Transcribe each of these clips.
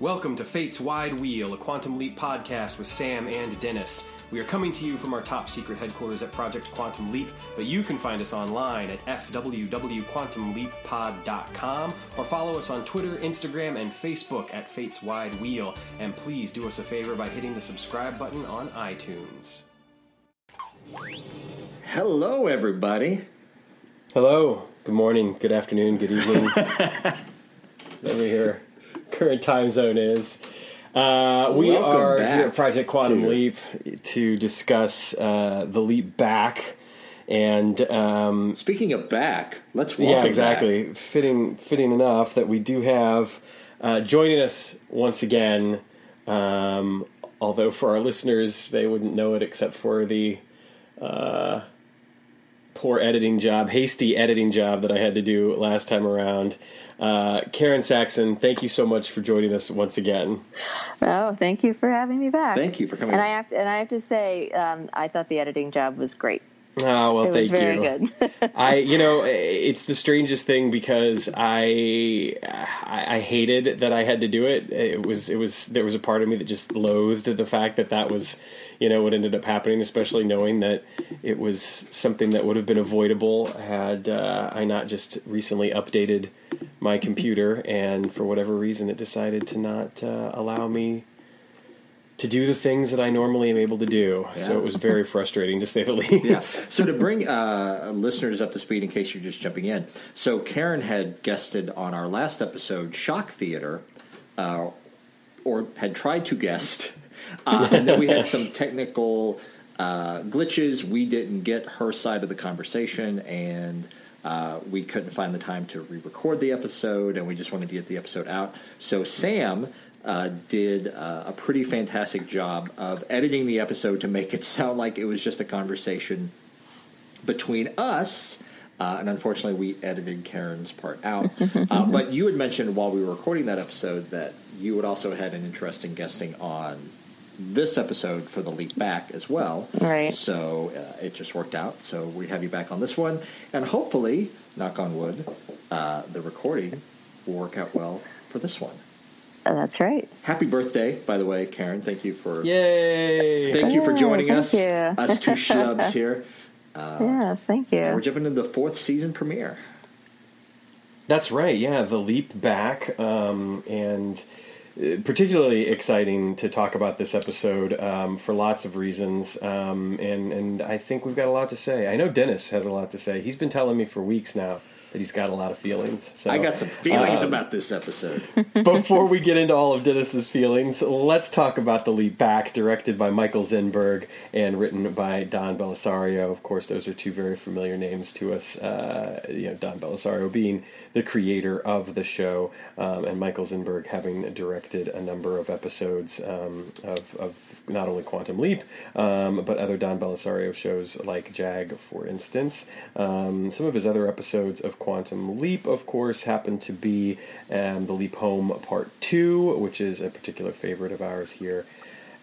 Welcome to Fate's Wide Wheel, a Quantum Leap podcast with Sam and Dennis. We are coming to you from our top secret headquarters at Project Quantum Leap, but you can find us online at fwwquantumleappod.com or follow us on Twitter, Instagram, and Facebook at Fate's Wide Wheel. And please do us a favor by hitting the subscribe button on iTunes. Hello, everybody. Hello, good morning, good afternoon, good evening. Whatever your current time zone is. Uh, we Welcome are back here at Project Quantum to- Leap to discuss uh, the leap back. And um, Speaking of back, let's welcome yeah, exactly. Fitting, fitting enough that we do have uh, joining us once again. Um, although for our listeners, they wouldn't know it except for the uh, poor editing job, hasty editing job that I had to do last time around. Uh, Karen Saxon, thank you so much for joining us once again. Oh, thank you for having me back. Thank you for coming. And I have to, and I have to say, um, I thought the editing job was great. Oh well, It was thank very you. good. I, you know, it's the strangest thing because I, I, I hated that I had to do it. It was, it was, there was a part of me that just loathed the fact that that was, you know, what ended up happening. Especially knowing that it was something that would have been avoidable had uh, I not just recently updated my computer, and for whatever reason, it decided to not uh, allow me. To do the things that I normally am able to do, so it was very frustrating to say the least. Yeah. So to bring uh, listeners up to speed, in case you're just jumping in, so Karen had guested on our last episode, Shock Theater, uh, or had tried to guest, uh, and then we had some technical uh, glitches. We didn't get her side of the conversation, and uh, we couldn't find the time to re-record the episode, and we just wanted to get the episode out. So Sam. Uh, did uh, a pretty fantastic job of editing the episode to make it sound like it was just a conversation between us. Uh, and unfortunately, we edited Karen's part out. uh, but you had mentioned while we were recording that episode that you had also had an interest in guesting on this episode for the leap back as well. Right. So uh, it just worked out. So we have you back on this one, and hopefully, knock on wood, uh, the recording will work out well for this one. Uh, That's right. Happy birthday, by the way, Karen. Thank you for Yay! thank you for joining thank us. you. Us two schlubs here. yes, thank you. we're jumping into the fourth season premiere. That's right. Yeah, the leap back, um, and uh, particularly exciting to talk about this episode um, for lots of reasons. Um, and and I think we've got a lot to say. I know Dennis has a lot to say. He's been telling me for weeks now that he's got a lot of feelings. So I got some feelings um, about this episode. Before we get into all of Dennis's feelings, let's talk about The Leap Back, directed by Michael Zinberg and written by Don Bellisario. Of course, those are two very familiar names to us. Uh, you know, Don Bellisario being the creator of the show, um, and Michael Zinberg having directed a number of episodes um, of, of not only Quantum Leap, um, but other Don Bellisario shows like Jag, for instance. Um, some of his other episodes of Quantum Leap, of course, happen to be um, The Leap Home Part 2, which is a particular favorite of ours here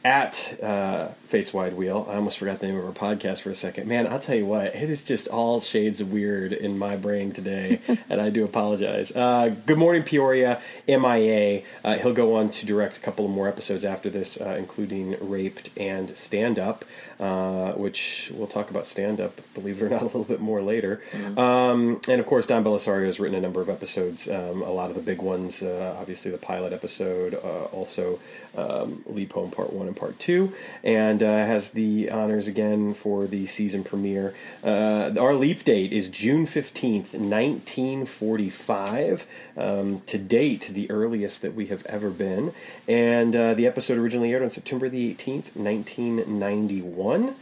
at uh, Fate's Wide Wheel. I almost forgot the name of our podcast for a second. Man, I'll tell you what, it is just all shades of weird in my brain today, and I do apologize. Uh, Good Morning Peoria, MIA. Uh, he'll go on to direct a couple of more episodes after this, uh, including Raped and Stand Up, uh, which we'll talk about Stand Up, believe it or not, a little bit more later. Um, and of course, Don Bellisario has written a number of episodes, um, a lot of the big ones, uh, obviously the pilot episode, uh, also um, Leap Home Part 1 and Part 2, and uh, has the honors again for the season premiere. Uh, our leap date is June 15th, 1945. Um, to date, the earliest that we have ever been. And uh, the episode originally aired on September the 18th, 1991.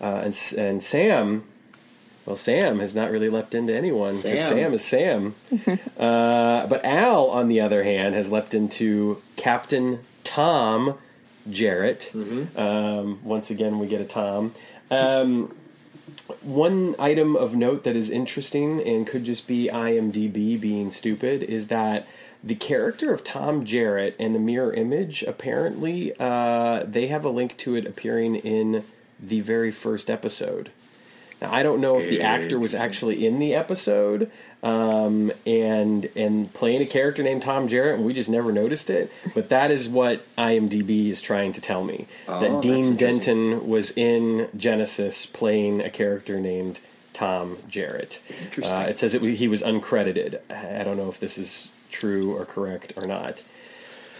Uh, and, and Sam well, Sam has not really leapt into anyone because Sam. Sam is Sam. uh, but Al, on the other hand, has leapt into Captain Tom Jarrett. Um, once again, we get a Tom. Um, one item of note that is interesting and could just be IMDb being stupid is that the character of Tom Jarrett and the mirror image apparently uh, they have a link to it appearing in the very first episode. Now, I don't know if the actor was actually in the episode, um, and and playing a character named Tom Jarrett, and we just never noticed it. But that is what IMDb is trying to tell me Oh, that Dean. Denton was in Genesis playing a character named Tom Jarrett. Interesting. Uh, it says it, he was uncredited. I don't know if this is true or correct or not.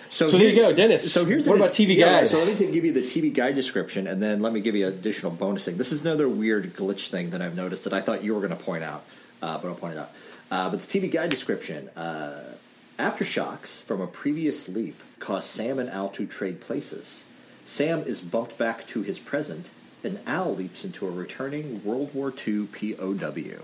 So there you go, Dennis. So here's What about TV yeah, Guide? So let me t- give you the TV guide description, and then let me give you an additional bonus thing. This is another weird glitch thing that I've noticed that I thought you were going to point out, uh, but I'll point it out. Uh, but the TV guide description: uh, aftershocks from a previous leap cause Sam and Al to trade places. Sam is bumped back to his present, and Al leaps into a returning World War II POW.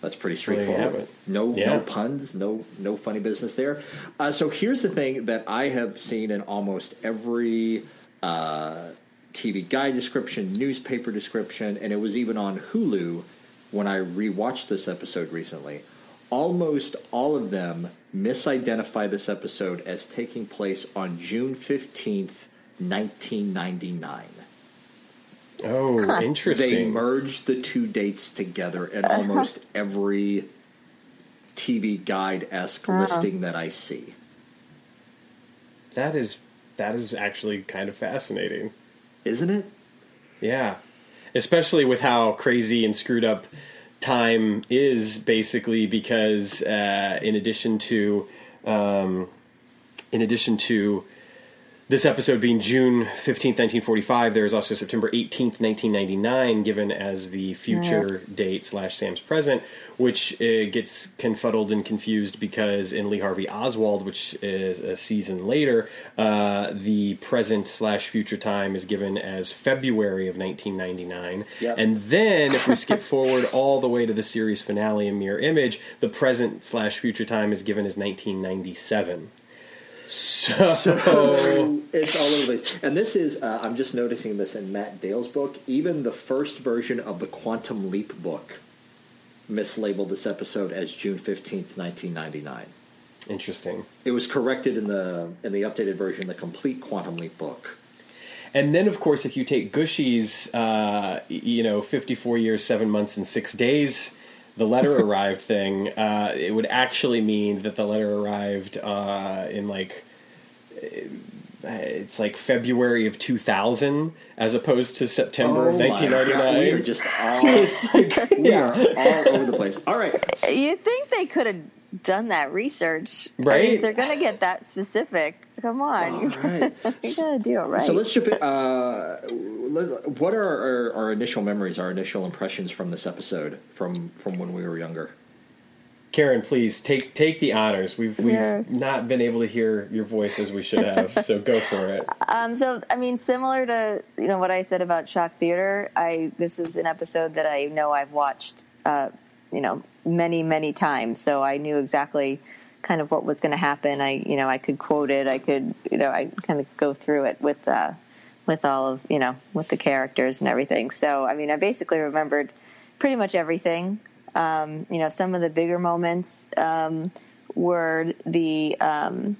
That's pretty There you have straightforward. No, Yeah. no puns, no, no funny business there. Uh, so here's the thing that I have seen in almost every uh, TV guide description, newspaper description, and it was even on Hulu when I rewatched this episode recently. Almost all of them misidentify this episode as taking place on June fifteenth, nineteen ninety nine. Oh, interesting. They merged the two dates together in uh-huh. almost every TV guide esque listing that I see. That is that is actually kind of fascinating. Isn't it? Yeah, especially with how crazy and screwed up time is, basically because uh, in addition to um, in addition to this episode being June 15th, 1945, there is also September 18th, 1999, given as the future date slash Sam's present, which uh, gets confuddled and confused because in Lee Harvey Oswald, which is a season later, uh, the present slash future time is given as February of 1999. Yep. And then if we skip forward all the way to the series finale in Mirror Image, the present slash future time is given as 1997. So, So it's all over the place. And this is, uh, I'm just noticing this in Matt Dale's book. Even the first version of the Quantum Leap book mislabeled this episode as June 15th, 1999. interesting. It was corrected in the in the updated version, the complete Quantum Leap book. And then, of course, if you take Gooshie's, uh, you know, 54 years, 7 months, and 6 days, the letter arrived thing, uh, it would actually mean that the letter arrived uh, in like. uh, It's like February of 2000 as opposed to September of Oh my God, 1999. We are just all, It's like, we yeah. are all over the place. All right. You think they could have done that research, I mean, if they're going to get that specific, come on, All right. you got to do it right. So let's jump in. Uh, what are our, our initial memories, our initial impressions from this episode, from from when we were younger? Karen, please take take the honors. We've we've Sure. not been able to hear your voice as we should have, so go for it. Um, so I mean, similar to you know what I said about Shock Theater, I this is an episode that I know I've watched, uh, you know, many many times, so I knew exactly kind of what was going to happen. I you know I could quote it, I could you know I kind of go through it with uh, with all of you know with the characters and everything. So I mean, I basically remembered pretty much everything. Um, you know, some of the bigger moments um, were the um,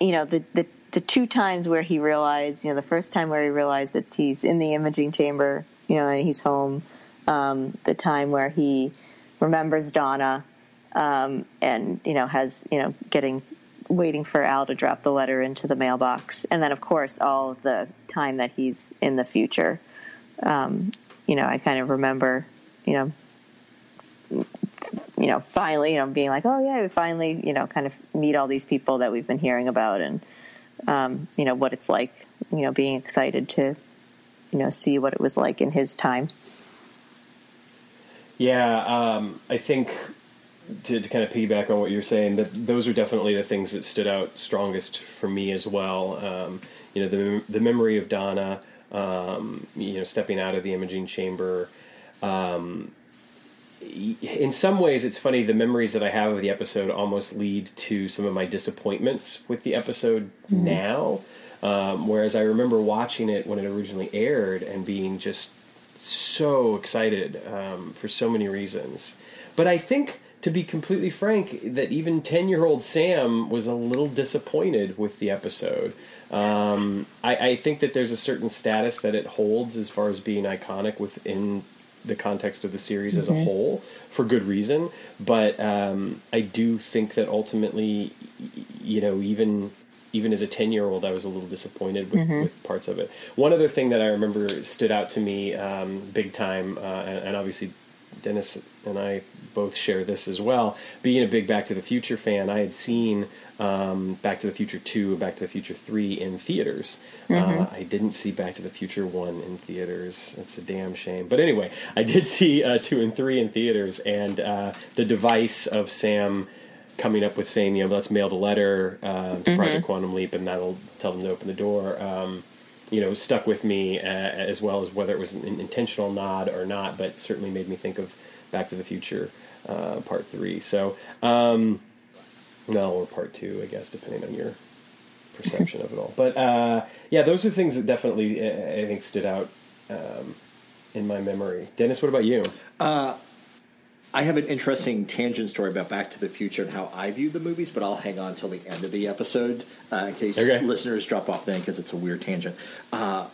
you know the, the the two times where he realized you know the first time where he realized that he's in the imaging chamber you know and he's home um, the time where he remembers donna um, and you know has you know getting waiting for al to drop the letter into the mailbox and then of course all of the time that he's in the future um, you know i kind of remember you know you know, finally, you know, being like, oh yeah, we finally, you know, kind of meet all these people that we've been hearing about, and um, you know what it's like, you know, being excited to, you know, see what it was like in his time. Yeah, um, I think to, to kind of piggyback on what you're saying, that those are definitely the things that stood out strongest for me as well. Um, you know, the the memory of Donna, um, you know, stepping out of the imaging chamber. Um, in some ways, it's funny. The memories that I have of the episode almost lead to some of my disappointments with the episode now. Um, whereas I remember watching it when it originally aired and being just so excited um, for so many reasons. But I think, to be completely frank, that even 10 year old Sam was a little disappointed with the episode. Um, I, I think that there's a certain status that it holds as far as being iconic within the context of the series as a whole for good reason. But um, I do think that ultimately, you know, even even as a ten year old, I was a little disappointed with, with parts of it. One other thing that I remember stood out to me um, big time, uh, and, and obviously Dennis and I both share this as well. Being a big Back to the Future fan, I had seen um, Back to the Future 2 and Back to the Future 3 in theaters. Uh, I didn't see Back to the Future 1 in theaters. That's a damn shame. But anyway, I did see uh, 2 and 3 in theaters, and uh, the device of Sam coming up with saying, you know, let's mail the letter uh, to Project Quantum Leap, and that'll tell them to open the door. Um, you know, stuck with me uh, as well as whether it was an intentional nod or not, but certainly made me think of Back to the Future uh, Part Three. So, um, no, or Part Two, I guess, depending on your perception of it all. But uh, yeah, those are things that definitely uh, I think stood out um, in my memory. Dennis, what about you? I have an interesting tangent story about Back to the Future and how I view the movies, but I'll hang on till the end of the episode uh, in case Okay. listeners drop off then because it's a weird tangent. Uh,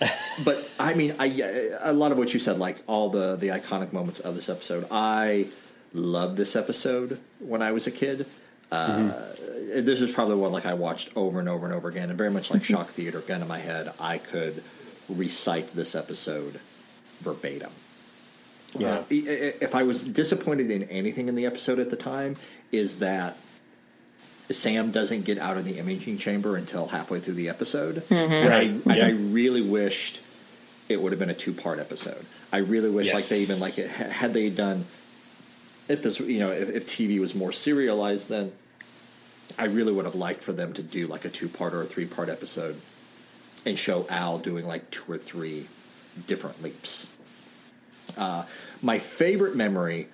but I mean, I a lot of what you said, like all the the iconic moments of this episode, I loved this episode when I was a kid. Uh, This is probably one like I watched over and over and over again, and very much like Shock Theater, gun in my head, I could recite this episode verbatim. Yeah. Uh, i- i- if I was disappointed in anything in the episode at the time, is that Sam doesn't get out of the imaging chamber until halfway through the episode, and, I, and yeah. I really wished it would have been a two part episode. I really wish, like they even like it had they done if this you know if, if TV was more serialized, then I really would have liked for them to do like a two part or a three part episode and show Al doing like two or three different leaps. Uh, my favorite memory,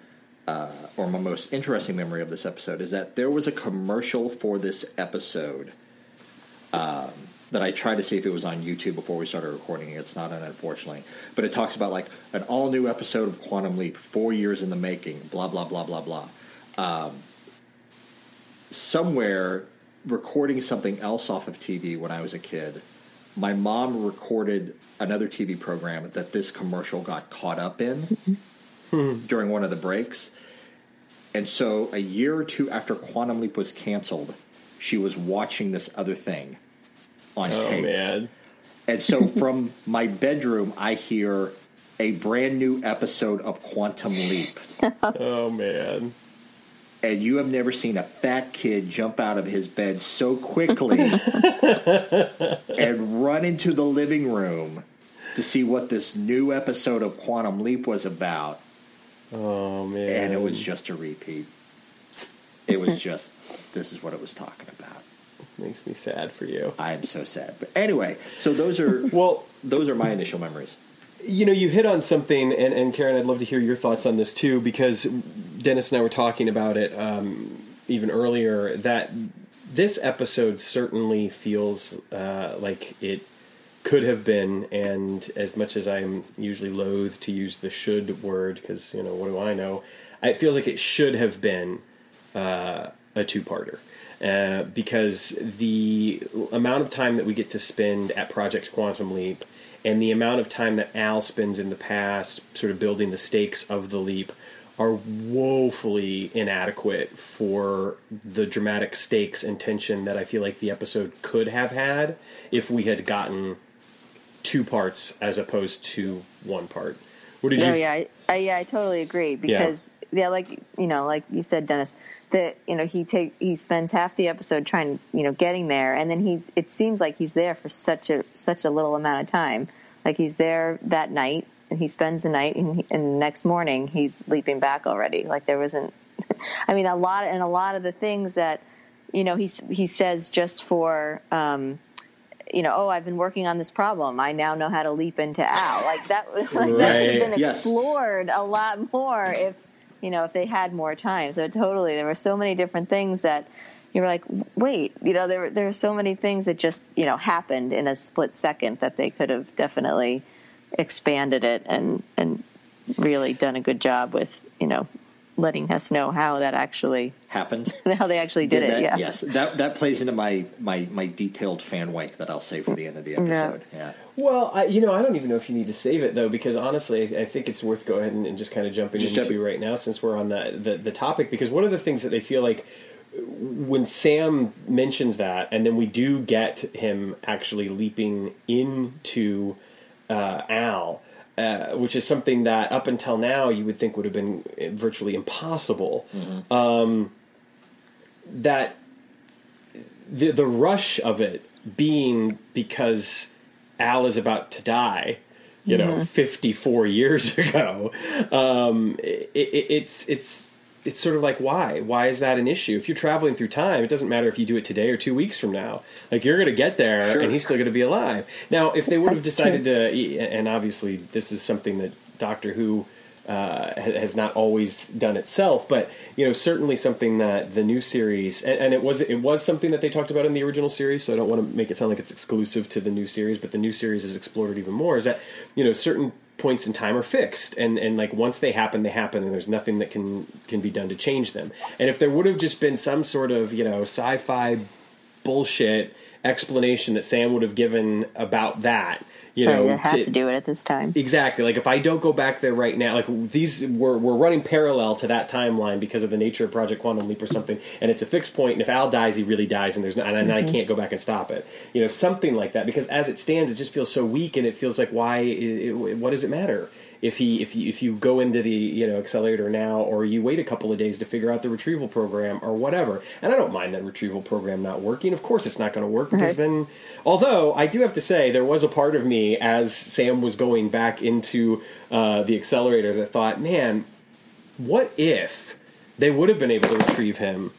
uh, or my most interesting memory of this episode, is that there was a commercial for this episode um, that I tried to see if it was on YouTube before we started recording. It's not, unfortunately. But it talks about like an all new episode of Quantum Leap, four years in the making, blah, blah, blah, blah, blah. Um, somewhere recording something else off of TV when I was a kid, my mom recorded another TV program that this commercial got caught up in hmm. during one of the breaks. And so a year or two after Quantum Leap was canceled, she was watching this other thing on Oh tape. man. And so from my bedroom, I hear a brand new episode of Quantum Leap. Oh man. And you have never seen a fat kid jump out of his bed so quickly and run into the living room to see what this new episode of Quantum Leap was about. Oh man. And it was just a repeat. It was just, this is what it was talking about. makes me sad for you. I am so sad. But anyway, so those are Well, those are my initial memories. You know, you hit on something, and, and Karen, I'd love to hear your thoughts on this too, because Dennis and I were talking about it um, even earlier. That this episode certainly feels uh, like it could have been, and as much as I'm usually loath to use the "should" word, because you know, what do I know? It feels like it should have been uh, a two-parter. Uh, because the amount of time that we get to spend at Project Quantum Leap and the amount of time that Al spends in the past sort of building the stakes of the leap are woefully inadequate for the dramatic stakes and tension that I feel like the episode could have had if we had gotten two parts as opposed to one part. What did No, you Oh, yeah, I, I, yeah, I totally agree because yeah. like you know, like you said, Dennis, that you know he take he spends half the episode trying, you know, getting there, and then he's it seems like he's there for such a such a little amount of time. Like he's there that night, and he spends the night, and, he, and the next morning he's leaping back already. Like there wasn't. I mean, a lot and a lot of the things that you know he he says just for. Um, you know, oh, I've been working on this problem. I now know how to leap into Al. Like that, like that would have Right. been Yes. explored a lot more if you know if they had more time. So totally, there were so many different things that you were like, wait, you know, there were there were so many things that just you know happened in a split second that they could have definitely expanded it and and really done a good job with you know letting us know how that actually happened. how they actually did, that, it. Yeah. Yes, that that plays into my my my detailed fan wank that I'll save for the end of the episode. Yeah. Well, I, you know, I don't even know if you need to save it though, because honestly, I think it's worth go ahead and, and just kind of jumping Just into jump- right now since we're on the, the the topic. Because one of the things that they feel like when Sam mentions that, and then we do get him actually leaping into uh, Al, uh, which is something that up until now you would think would have been virtually impossible. Um, that the the rush of it being because Al is about to die, you know, fifty four years ago. Um, it, it, it's it's it's sort of like why why is that an issue? If you're traveling through time, it doesn't matter if you do it today or two weeks from now. Like you're going to get there, Sure. and he's still going to be alive. Now, if they would have That's decided to, and obviously this is something that Doctor Who uh, has not always done itself, but you know certainly something that the new series and, and it was it was something that they talked about in the original series. So I don't want to make it sound like it's exclusive to the new series, but the new series has explored it even more. Is that you know certain points in time are fixed. And and like once they happen they happen and there's nothing that can can be done to change them. And if there would have just been some sort of you know sci-fi bullshit explanation that sam would have given about that you Right, know they have to- to do it at this time. Exactly. Like if I don't go back there right now, like these we're we're running parallel to that timeline because of the nature of Project Quantum Leap or something, and it's a fixed point. And if Al dies, he really dies, and there's no, and, and I mm-hmm. can't go back and stop it. You know, something like that. Because as it stands, it just feels so weak, and it feels like why? It, it, what does it matter? If he if you if you go into the you know accelerator now, or you wait a couple of days to figure out the retrieval program or whatever, and I don't mind that retrieval program not working. Of course, it's not going to work because Right. then Although I do have to say, there was a part of me as Sam was going back into uh, the accelerator that thought, "Man, what if they would have been able to retrieve him?"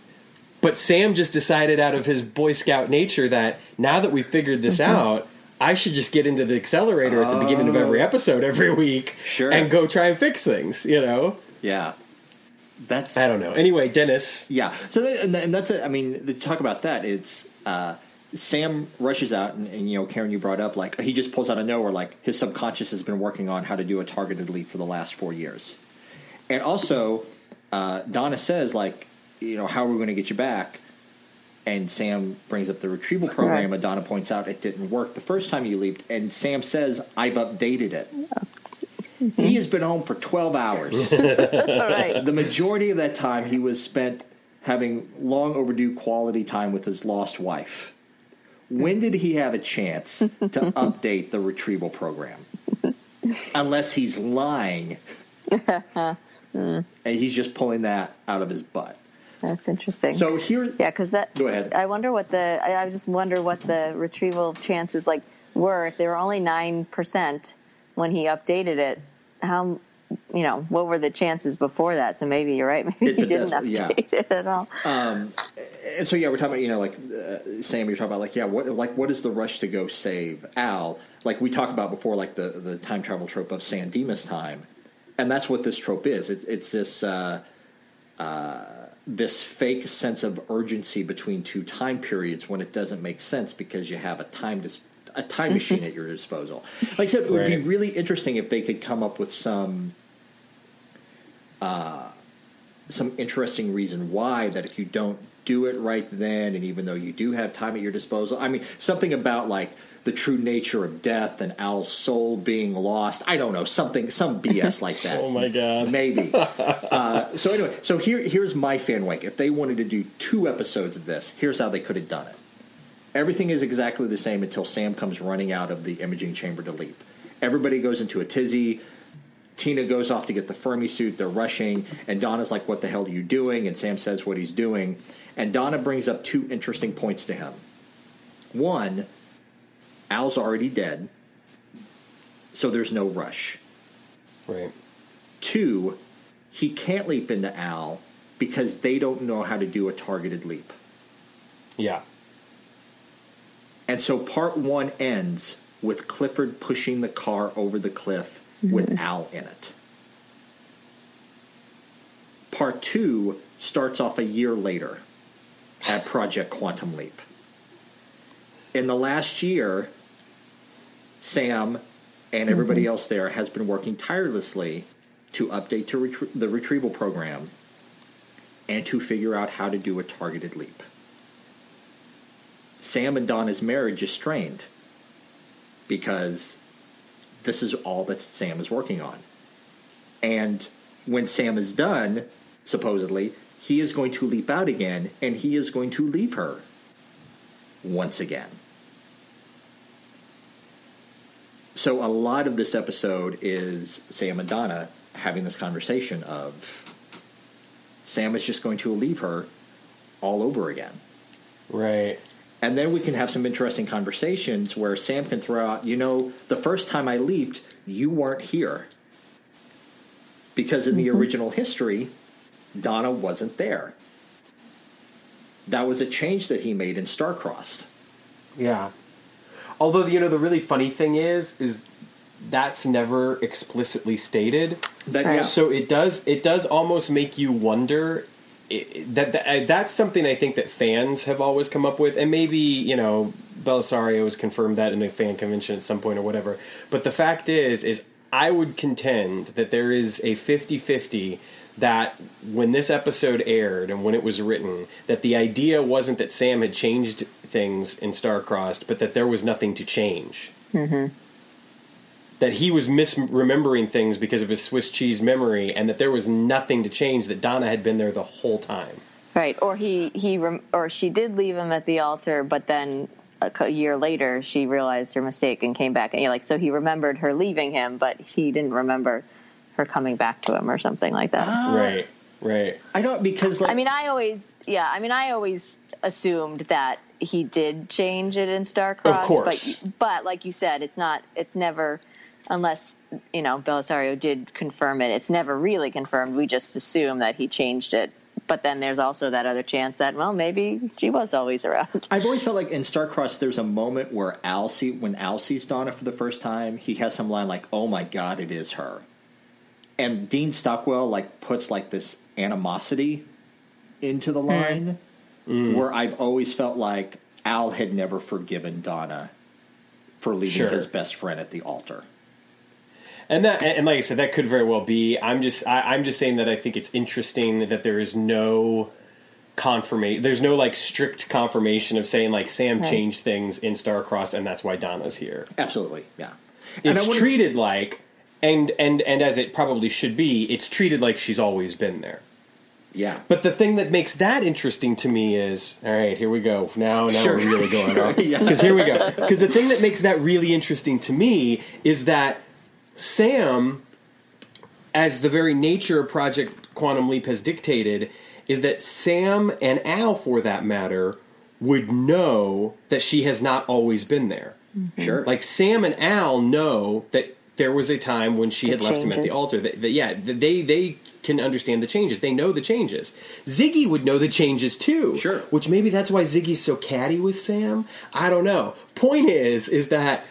But Sam just decided, out of his Boy Scout nature, that now that we've figured this out, I should just get into the accelerator at the beginning of every episode every week, Sure. and go try and fix things. You know, Yeah. That's I don't know. Anyway, Dennis, Yeah. So that, and, and that's it. I mean, to talk about that, it's uh, Sam rushes out, and, and you know, Karen, you brought up like he just pulls out of nowhere, like his subconscious has been working on how to do a targeted leap for the last four years, and also uh, Donna says like, you know, how are we going to get you back? And Sam brings up the retrieval program, Right. and Donna points out it didn't work the first time you leaped, and Sam says, "I've updated it." He has been home for twelve hours. All right. the majority of that time he was spent having long overdue quality time with his lost wife. When did he have a chance to update the retrieval program? Unless he's lying. Hmm. and he's just pulling that out of his butt. That's interesting. So here yeah, because that. Go ahead. I wonder what the. I, I just wonder what the retrieval chances like were if they were only nine percent when he updated it. How you know what were the chances before that? So maybe you're right. Maybe It- he didn't does- yeah. update it at all. and so yeah, we're talking about you know like uh, Sam, you're talking about like yeah, what like what is the rush to go save Al? Like we talked about before, like the the time travel trope of San Dimas time, and that's what this trope is. It's it's this uh, uh, this fake sense of urgency between two time periods when it doesn't make sense because you have a time dis- a time machine at your disposal. Like I said, it would be really interesting if they could come up with some uh, some interesting reason why that if you don't do it right then and even though you do have time at your disposal i mean something about like the true nature of death and al's soul being lost. I don't know something some bs like that. Oh my God. maybe. Uh, so anyway so here here's my fan wank if they wanted to do two episodes of this here's how they could have done it. Everything is exactly the same until sam comes running out of the imaging chamber to leap. Everybody goes into a tizzy. Tina goes off to get the Fermi suit. They're rushing, and Donna's like, "What the hell are you doing?" And Sam says what he's doing, and Donna brings up two interesting points to him. One, Al's already dead, so there's no rush. right? Two, he can't leap into Al because they don't know how to do a targeted leap. Yeah, And so part one ends with Clifford pushing the car over the cliff mm-hmm. with Al in it. Part two starts off a year later at Project Quantum Leap. In the last year, Sam and everybody mm-hmm. else there has been working tirelessly to update to retrie- the retrieval program and to figure out how to do a targeted leap. Sam and Donna's marriage is strained because this is all that Sam is working on. And when Sam is done, supposedly, he is going to leap out again and he is going to leave her once again. So a lot of this episode is Sam and Donna having this conversation of Sam is just going to leave her all over again. Right. And then we can have some interesting conversations where Sam can throw out, you know, the first time I leaped, you weren't here. Because in the mm-hmm. original history, Donna wasn't there. That was a change that he made in Starcrossed. Yeah. Although you know the really funny thing is is that's never explicitly stated. That, yeah. So it does it does almost make you wonder i that, that uh, that's something I think that fans have always come up with, and maybe you know Bellisario has confirmed that in a fan convention at some point or whatever. But the fact is, is I would contend that there is a 50-50 that when this episode aired and when it was written, that the idea wasn't that Sam had changed things in Starcrossed, but that there was nothing to change mm-hmm. that he was misremembering things because of his Swiss cheese memory, and that there was nothing to change. That Donna had been there the whole time. Right, or he he rem- or she did leave him at the altar, but then a co- year later she realized her mistake and came back. And you're like, so he remembered her leaving him, but he didn't remember her coming back to him or something like that. Ah. right, right. I don't because like I mean, I always yeah, I mean, I always assumed that he did change it in Starcrossed, Of course. but but like you said, it's not. It's never unless you know Bellisario did confirm it. It's never really confirmed. We just assume that he changed it. But then there's also that other chance that well, maybe she was always around. I've always felt like in Starcross, there's a moment where Al see when Al sees Donna for the first time, he has some line like, "Oh my God, it is her," and Dean Stockwell like puts like this animosity into the hmm. line, Mm. where I've always felt like Al had never forgiven Donna for leaving Sure. his best friend at the altar. And that, and like I said, that could very well be. I'm just, I, I'm just saying that I think it's interesting that there is no confirmation. There's no like strict confirmation of saying like Sam Right. changed things in Starcrossed, and that's why Donna's here. Absolutely, yeah. It's wonder- treated like, and and and as it probably should be, it's treated like she's always been there. Yeah. But the thing that makes that interesting to me is, all right, here we go. Now, now Sure. we're really going Sure, off. yeah. Because here we go. Because the thing that makes that really interesting to me is that Sam, as the very nature of Project Quantum Leap has dictated, is that Sam and Al, for that matter, would know that she has not always been there. Mm-hmm. Sure. Like Sam and Al know that there was a time when she had The left him at the altar. That, that- yeah, they they can understand the changes. They know the changes. Ziggy would know the changes too. Sure. Which maybe that's why Ziggy's so catty with Sam. I don't know. Point is, is that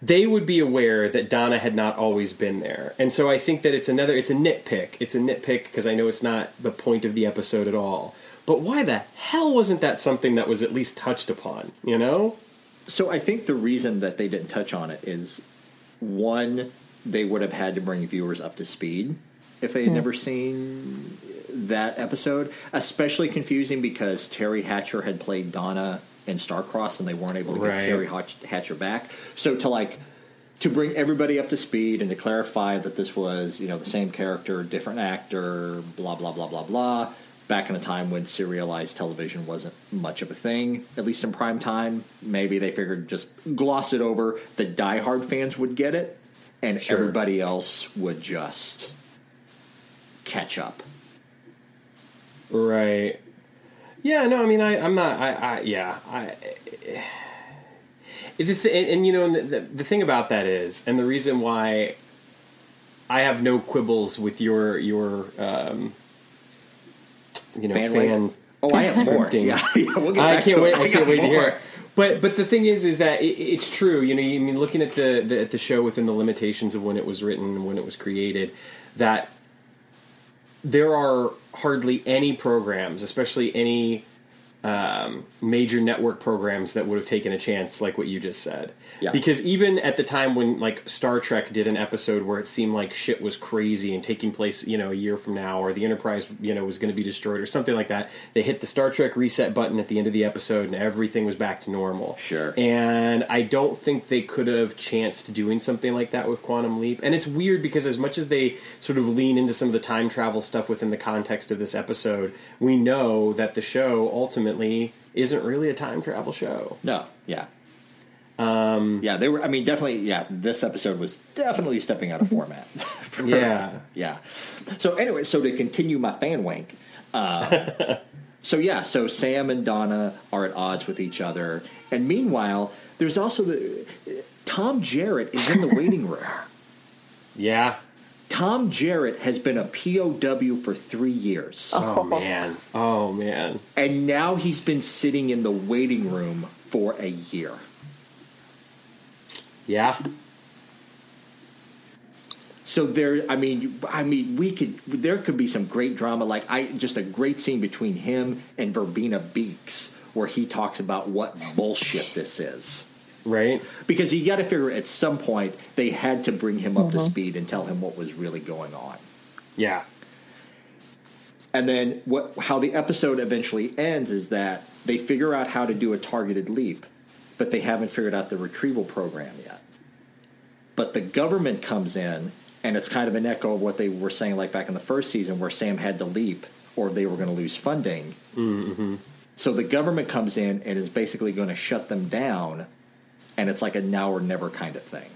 they would be aware that Donna had not always been there. And so I think that it's another it's a nitpick. It's a nitpick because I know it's not the point of the episode at all. But why the hell wasn't that something that was at least touched upon, you know? So I think the reason that they didn't touch on it is one, they would have had to bring viewers up to speed if they had never seen that episode. Especially confusing because Teri Hatcher had played Donna in Starcross and they weren't able to Right. get Teri Hatch- Hatcher back. So to like to bring everybody up to speed and to clarify that this was you know the same character, different actor, blah blah blah blah blah. Back in a time when serialized television wasn't much of a thing, at least in prime time, maybe they figured just gloss it over. The diehard fans would get it, and Sure. everybody else would just catch up. Right. Yeah, no, I mean, I, I'm not. I, I yeah, I. Th- and, and you know, the, the thing about that is, and the reason why I have no quibbles with your your um, you know Fan fan. Oh, I have more. Yeah, yeah, we'll get I back can't to wait. it. I got can't wait to hear. it. But but the thing is, is that it, it's true. You know, I mean, looking at the, the at the show within the limitations of when it was written and when it was created, that there are hardly any programs, especially any um, major network programs that would have taken a chance, like what you just said. Yeah. Because even at the time when like Star Trek did an episode where it seemed like shit was crazy and taking place, you know, a year from now, or the Enterprise, you know, was going to be destroyed or something like that, they hit the Star Trek reset button at the end of the episode and everything was back to normal. Sure. And I don't think they could have chanced doing something like that with Quantum Leap. And it's weird because as much as they sort of lean into some of the time travel stuff within the context of this episode, we know that the show ultimately isn't really a time travel show. No, yeah. Um, yeah, they were. I mean, definitely. Yeah, this episode was definitely stepping out of format. for- Yeah. yeah. So anyway, so to continue my fan wink. Uh, so yeah, so Sam and Donna are at odds with each other, and meanwhile, there's also the Tom Jarrett is in the waiting room. Yeah. Tom Jarrett has been a POW for three years, Oh, oh man. Oh man. and now he's been sitting in the waiting room for a year. Yeah. So there, I mean, I mean, we could. There could be some great drama, like I just a great scene between him and Verbena Beeks, where he talks about what bullshit this is. Right. Because you got to figure at some point they had to bring him up to speed and tell him what was really going on. Yeah. And then what? How the episode eventually ends is that they figure out how to do a targeted leap, but they haven't figured out the retrieval program yet. But the government comes in, and it's kind of an echo of what they were saying, like back in the first season, where Sam had to leap or they were going to lose funding. Mm-hmm. So the government comes in and is basically going to shut them down, and it's like a now or never kind of thing.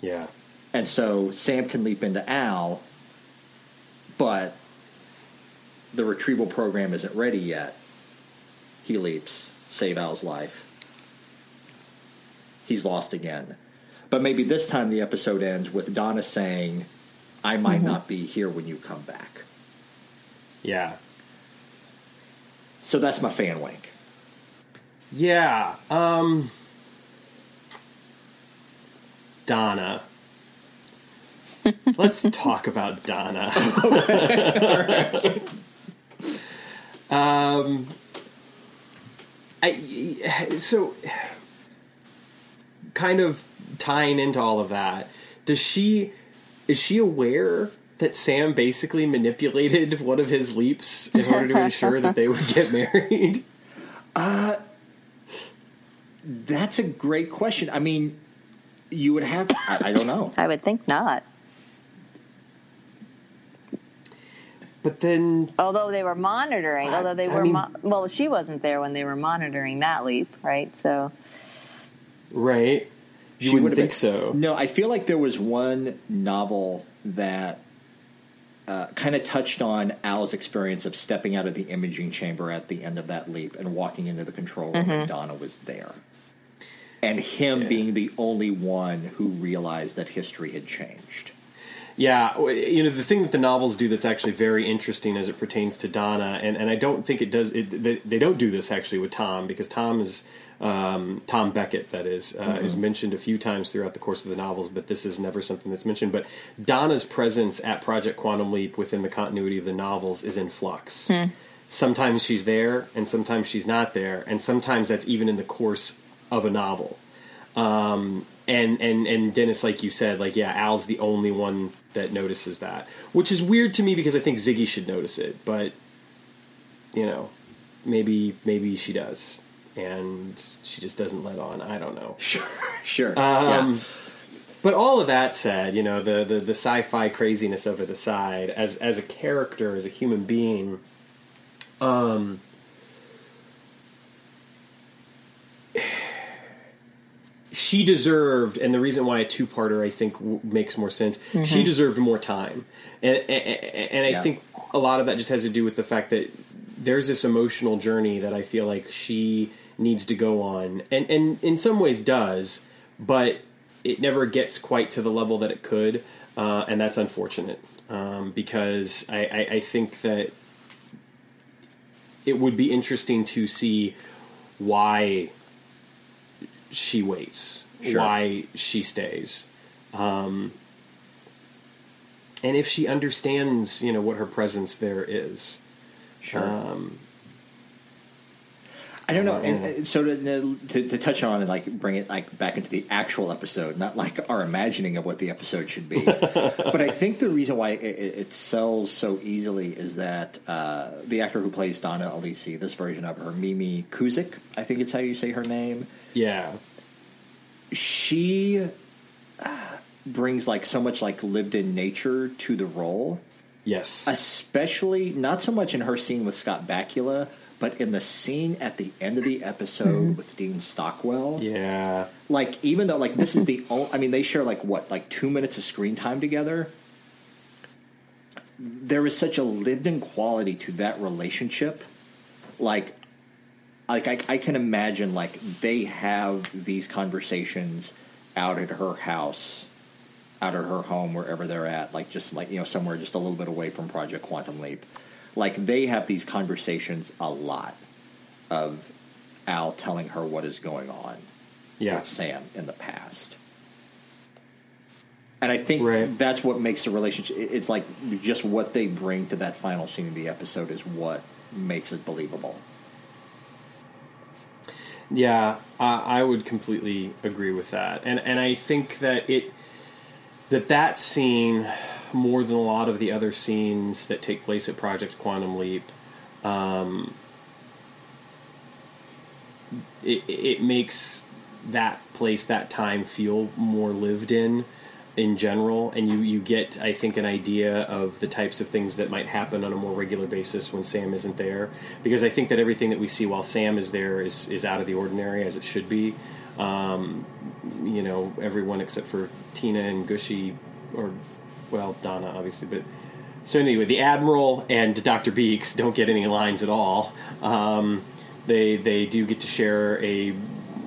Yeah. And so Sam can leap into Al, but the retrieval program isn't ready yet. He leaps, save Al's life. He's lost again. But maybe this time the episode ends with Donna saying, I might not be here when you come back. Yeah. So that's my fan wink. Yeah. Um Donna. Let's talk about Donna. um I so kind of tying into all of that. Does she is she aware that Sam basically manipulated one of his leaps in order to ensure that they would get married? That's a great question. I mean, you would have, I, I don't know. I would think not. But then Although they were monitoring, although they I were, mean- mo- well, she wasn't there when they were monitoring that leap, right? So, Right. You She wouldn't think been- so. No, I feel like there was one novel that uh, kind of touched on Al's experience of stepping out of the imaging chamber at the end of that leap and walking into the control room, and Donna was there. And him Yeah. being the only one who realized that history had changed. Yeah, you know the thing that the novels do that's actually very interesting as it pertains to Donna, and, and I don't think it does. It, they, they don't do this actually with Tom because Tom is um, Tom Beckett. That is uh, is mentioned a few times throughout the course of the novels, but this is never something that's mentioned. But Donna's presence at Project Quantum Leap within the continuity of the novels is in flux. Sometimes she's there, and sometimes she's not there, and sometimes that's even in the course of a novel. Um, and and and Dennis, like you said, like yeah, Al's the only one that notices that, which is weird to me because I think Ziggy should notice it, but you know, maybe maybe she does, and she just doesn't let on. I don't know. Sure, sure. Um, yeah. But all of that said, you know, the, the, the sci-fi craziness of it aside, as as a character, as a human being, um, she deserved, and the reason why a two-parter I think w- makes more sense. She deserved more time, and and, and I Yeah. think a lot of that just has to do with the fact that there's this emotional journey that I feel like she needs to go on, and and in some ways does, but it never gets quite to the level that it could, uh, and that's unfortunate um, because I, I, I think that it would be interesting to see why she waits, Sure. why she stays, um, and if she understands, you know, what her presence there is. Sure. Um, I don't know. Uh, And, so to, to, to touch on and like bring it like back into the actual episode, not like our imagining of what the episode should be, but I think the reason why it, it it sells so easily is that uh, the actor who plays Donna Elesee, this version of her, Mimi Kuzyk, I think it's how you say her name. Yeah, She uh, brings like so much like lived in nature to the role. yes, especially not so much in her scene with Scott Bakula, but in the scene at the end of the episode with Dean Stockwell. yeah, Like, even though like this is the only, I mean, they share like what, like two minutes of screen time together. There is such a lived-in quality to that relationship. Like, like I, I can imagine like they have these conversations out at her house out of her home wherever they're at like just like you know somewhere just a little bit away from project quantum leap like they have these conversations a lot of al telling her what is going on yeah. with sam in the past and i think Right. that's what makes the relationship it's like just what they bring to that final scene of the episode is what makes it believable Yeah, I I would completely agree with that, and and I think that it that that scene more than a lot of the other scenes that take place at Project Quantum Leap, um, it it makes that place that time feel more lived in in general and you you get i think an idea of the types of things that might happen on a more regular basis when sam isn't there. Because i think that everything that we see while sam is there is is out of the ordinary as it should be. Um, you know everyone except for tina and Gooshie or well donna obviously but so anyway the admiral and dr beeks don't get any lines at all. Um, they they do get to share a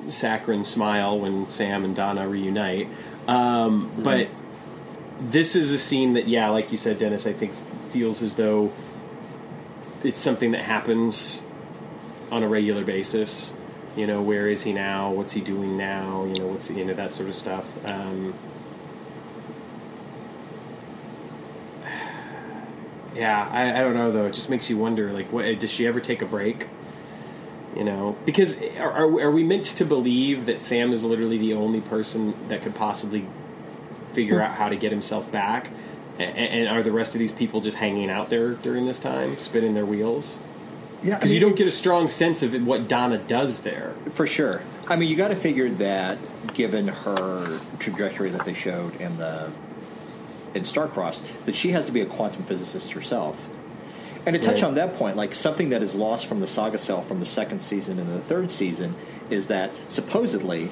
saccharine smile when Sam and Donna reunite. Um, But this is a scene that, yeah, like you said, Dennis, I think feels as though it's something that happens on a regular basis. You know, where is he now? What's he doing now? You know, what's you know that sort of stuff. Um, yeah, I, I don't know though. It just makes you wonder. Like, what does she ever take a break? You know, because are, are, are we meant to believe that Sam is literally the only person that could possibly figure hmm. out how to get himself back? And, and are the rest of these people just hanging out there during this time, spinning their wheels? yeah Because you don't get a strong sense of what Donna does there. For sure. I mean, you got to figure that given her trajectory that they showed in the in Star-Crossed, that she has to be a quantum physicist herself. And to touch Right. on that point, like something that is lost from the saga cell from the second season and the third season is that supposedly,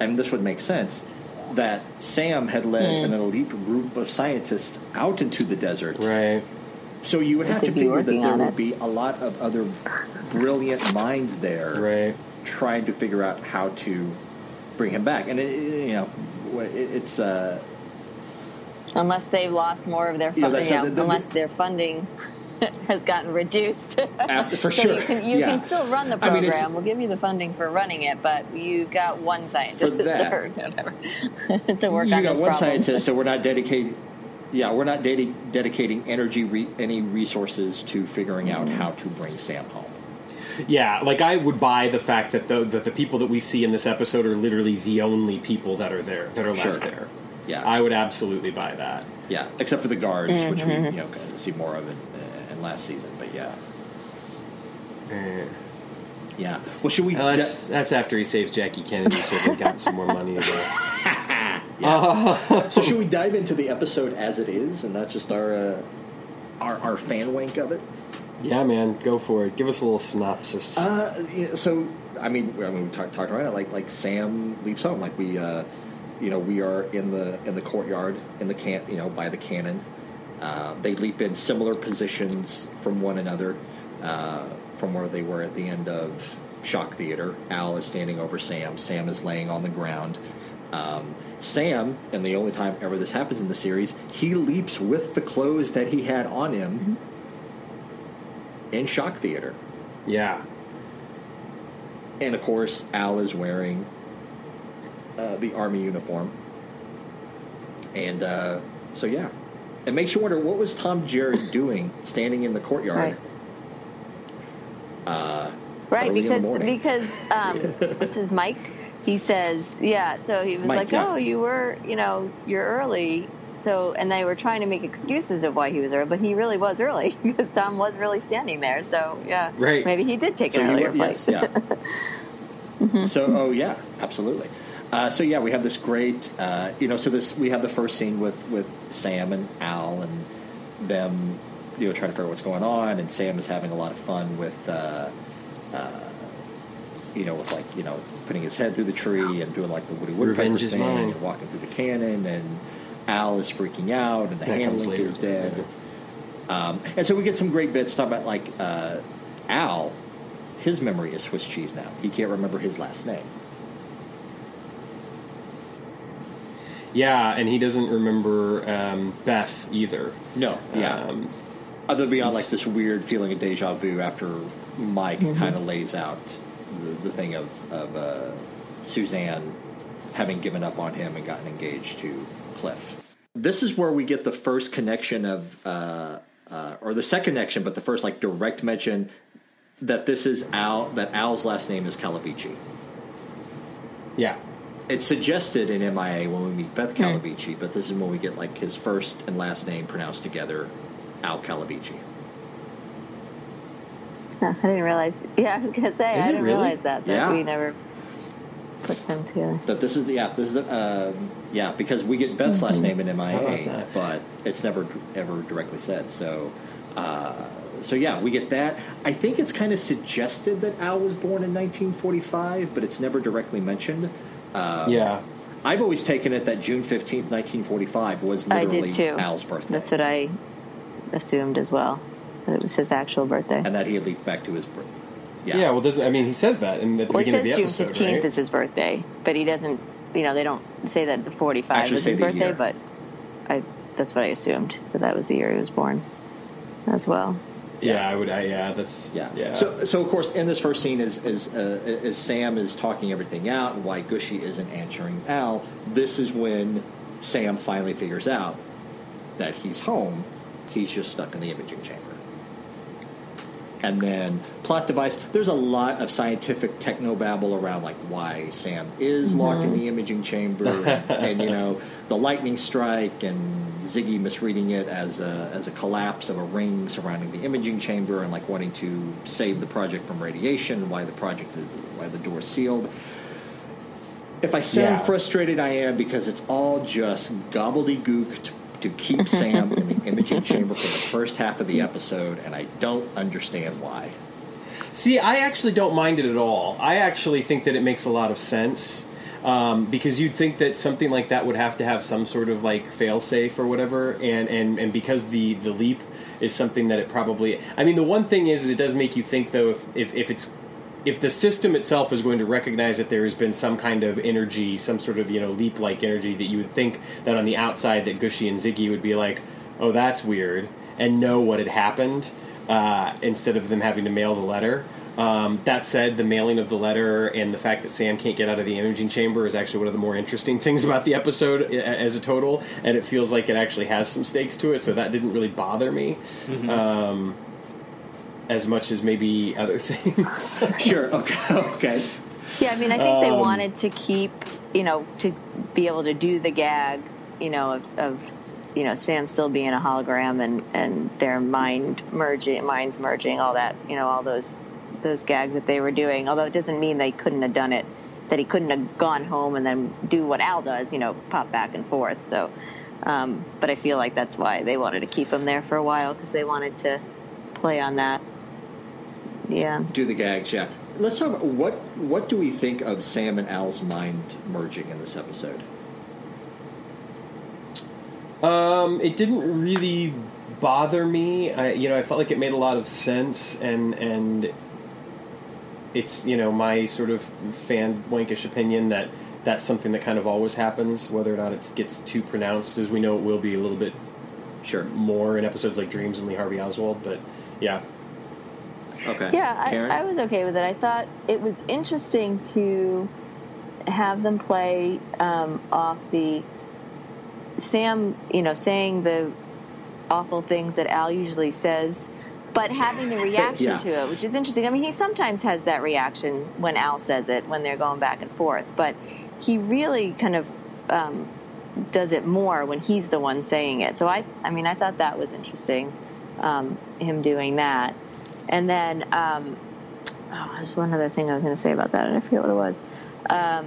and this would make sense, that Sam had led an elite group of scientists out into the desert Right. so you would have to figure that there would it. be a lot of other brilliant minds there Right. trying to figure out how to bring him back. And, it, it- you know, it's. Uh, Unless they've lost more of their You know, funding, yeah, the- the- unless their funding has gotten reduced. Af- for so sure. you can you Yeah. can still run the I mean, program. we'll give you the funding for running it, but you got one scientist that. or whatever to work you on got this one problem. scientist, so we're not dedicating. Yeah, we're not dedi- dedicating energy, re- any resources to figuring out how to bring Sam home. Yeah, like I would buy the fact that the that the people that we see in this episode are literally the only people that are there that are left Sure. there. Yeah. I would absolutely buy that. Yeah, except for the guards, which we Mm-hmm. you know see more of in, uh, in last season. But yeah, Eh. yeah. Well, should we? Well, that's that's after he saves Jackie Kennedy, so they've got some more money. I guess. So should we dive into the episode as it is, and not just our uh, our, our fan wink of it? Yeah, man, go for it. Give us a little synopsis. Uh, yeah, so I mean, I mean, we talked talked about it. Like like Sam leaps home. Like we, uh, you know, we are in the in the courtyard in the can, you know, by the cannon. Uh, they leap in similar positions from one another, uh, from where they were at the end of Shock Theater. Al is standing over Sam. Sam is laying on the ground. Um, Sam, and the only time ever this happens in the series, he leaps with the clothes that he had on him in Shock Theater. yeah, And of course, Al is wearing uh, the army uniform. And uh, so, yeah. It makes you wonder what was Tom Jarrett doing standing in the courtyard? Right. Uh, Right, early in the because because um, what's his Mike? He says, yeah. So he was Mike, like, yeah. "Oh, you were, you know, you're early." So, and they were trying to make excuses of why he was early, but he really was early because Tom was really standing there. So, yeah, Right. Maybe he did take So an earlier wa- flight. yes, yeah. So, oh yeah, absolutely. Uh, so yeah, we have this great, uh, you know. So this we have the first scene with with Sam and Al and them, you know, trying to figure out what's going on, and Sam is having a lot of fun with, uh, uh, you know, with like you know putting his head through the tree and doing like the Woody Woodpecker thing mine. and walking through the cannon, and Al is freaking out, and the That hand link is dead. Um, and so we get some great bits talking about like uh, Al. His memory is Swiss cheese now. He can't remember his last name. Yeah, and he doesn't remember um, Beth either. No, yeah. Um, Other beyond like this weird feeling of deja vu after Mike Mm-hmm. kind of lays out the, the thing of, of uh, Suzanne having given up on him and gotten engaged to Cliff. This is where we get the first connection of, uh, uh, or the second connection, but the first like direct mention that this is Al. That Al's last name is Calavicci. yeah. It's suggested in MIA when we meet Beth Calavicci, but this is when we get like his first and last name pronounced together, Al Calavicci. Huh, I didn't realize. Yeah, I was gonna say Is I didn't really? realize that. That Yeah. we never put them together. But this is the yeah, this is the um yeah because we get Beth's last name in MIA, but it's never ever directly said. So, uh, so yeah, we get that. I think it's kind of suggested that Al was born in 1945, but it's never directly mentioned. Um, yeah. I've always taken it that June 15th, 1945 was I literally did too. Al's birthday, That's what I assumed as well. That it was his actual birthday. and that he had leaped back to his birth. yeah. Yeah, well, doesn't I mean he says that in the, the Well, it beginning says of June the episode, fifteenth right? is his birthday, but he doesn't. You know, they don't say that the forty-five Actually is his birthday, year. but I. That's what I assumed that that was the year he was born, as well. Yeah, I would. I, yeah, that's Yeah. yeah. So, so of course, in this first scene, is is uh, is Sam is talking everything out and why Gooshie isn't answering Al. This is when Sam finally figures out that he's home. He's just stuck in the imaging chamber. And then plot device. There's a lot of scientific technobabble around like why Sam is locked in the imaging chamber, and, and you know the lightning strike, and Ziggy misreading it as a as a collapse of a ring surrounding the imaging chamber, and like wanting to save the project from radiation. Why the project is why the door's sealed. If I sound Yeah. frustrated, I am because it's all just gobbledygook to, to keep Sam in the imaging chamber for the first half of the episode, and I don't understand why. See, I actually don't mind it at all. I actually think that it makes a lot of sense. Um, because you'd think that something like that would have to have some sort of like failsafe or whatever, and, and, and because the, the leap is something that it probably. I mean, the one thing is, is it does make you think though if, if, if it's if the system itself is going to recognize that there has been some kind of energy, some sort of you know leap like energy, that you would think that on the outside that Gooshie and Ziggy would be like, oh that's weird, and know what had happened uh, instead of them having to mail the letter. Um, that said, the mailing of the letter and the fact that Sam can't get out of the imaging chamber is actually one of the more interesting things about the episode as a total, and it feels like it actually has some stakes to it. So that didn't really bother me um, as much as maybe other things. Sure, okay, okay. Yeah, I mean, I think they Um, wanted to keep, you know, to be able to do the gag, you know, of, of you know, Sam still being a hologram and and their mind merging, minds merging, all that, you know, all those those gags that they were doing. Although it doesn't mean they couldn't have done it, that he couldn't have gone home and then do what Al does, you know, pop back and forth. So, um, but I feel like that's why they wanted to keep him there for a while because they wanted to play on that. Yeah. Do the gags, yeah. Let's talk about what what do we think of Sam and Al's mind merging in this episode? Um, it didn't really bother me. I, you know, I felt like it made a lot of sense, and and it's you know my sort of fan wankish opinion that that's something that kind of always happens, whether or not it gets too pronounced, as we know it will be a little bit Sure. more in episodes like Dreams and Lee Harvey Oswald. But yeah, Okay. Yeah, I, I was okay with it. I thought it was interesting to have them play um, off the Sam, you know, saying the awful things that Al usually says but having the reaction Yeah. to it, which is interesting. I mean, he sometimes has that reaction when Al says it when they're going back and forth, but he really kind of um, does it more when he's the one saying it. So I, I mean, I thought that was interesting, um, him doing that, and then um, oh, there's one other thing I was going to say about that, and I forget what it was. Um,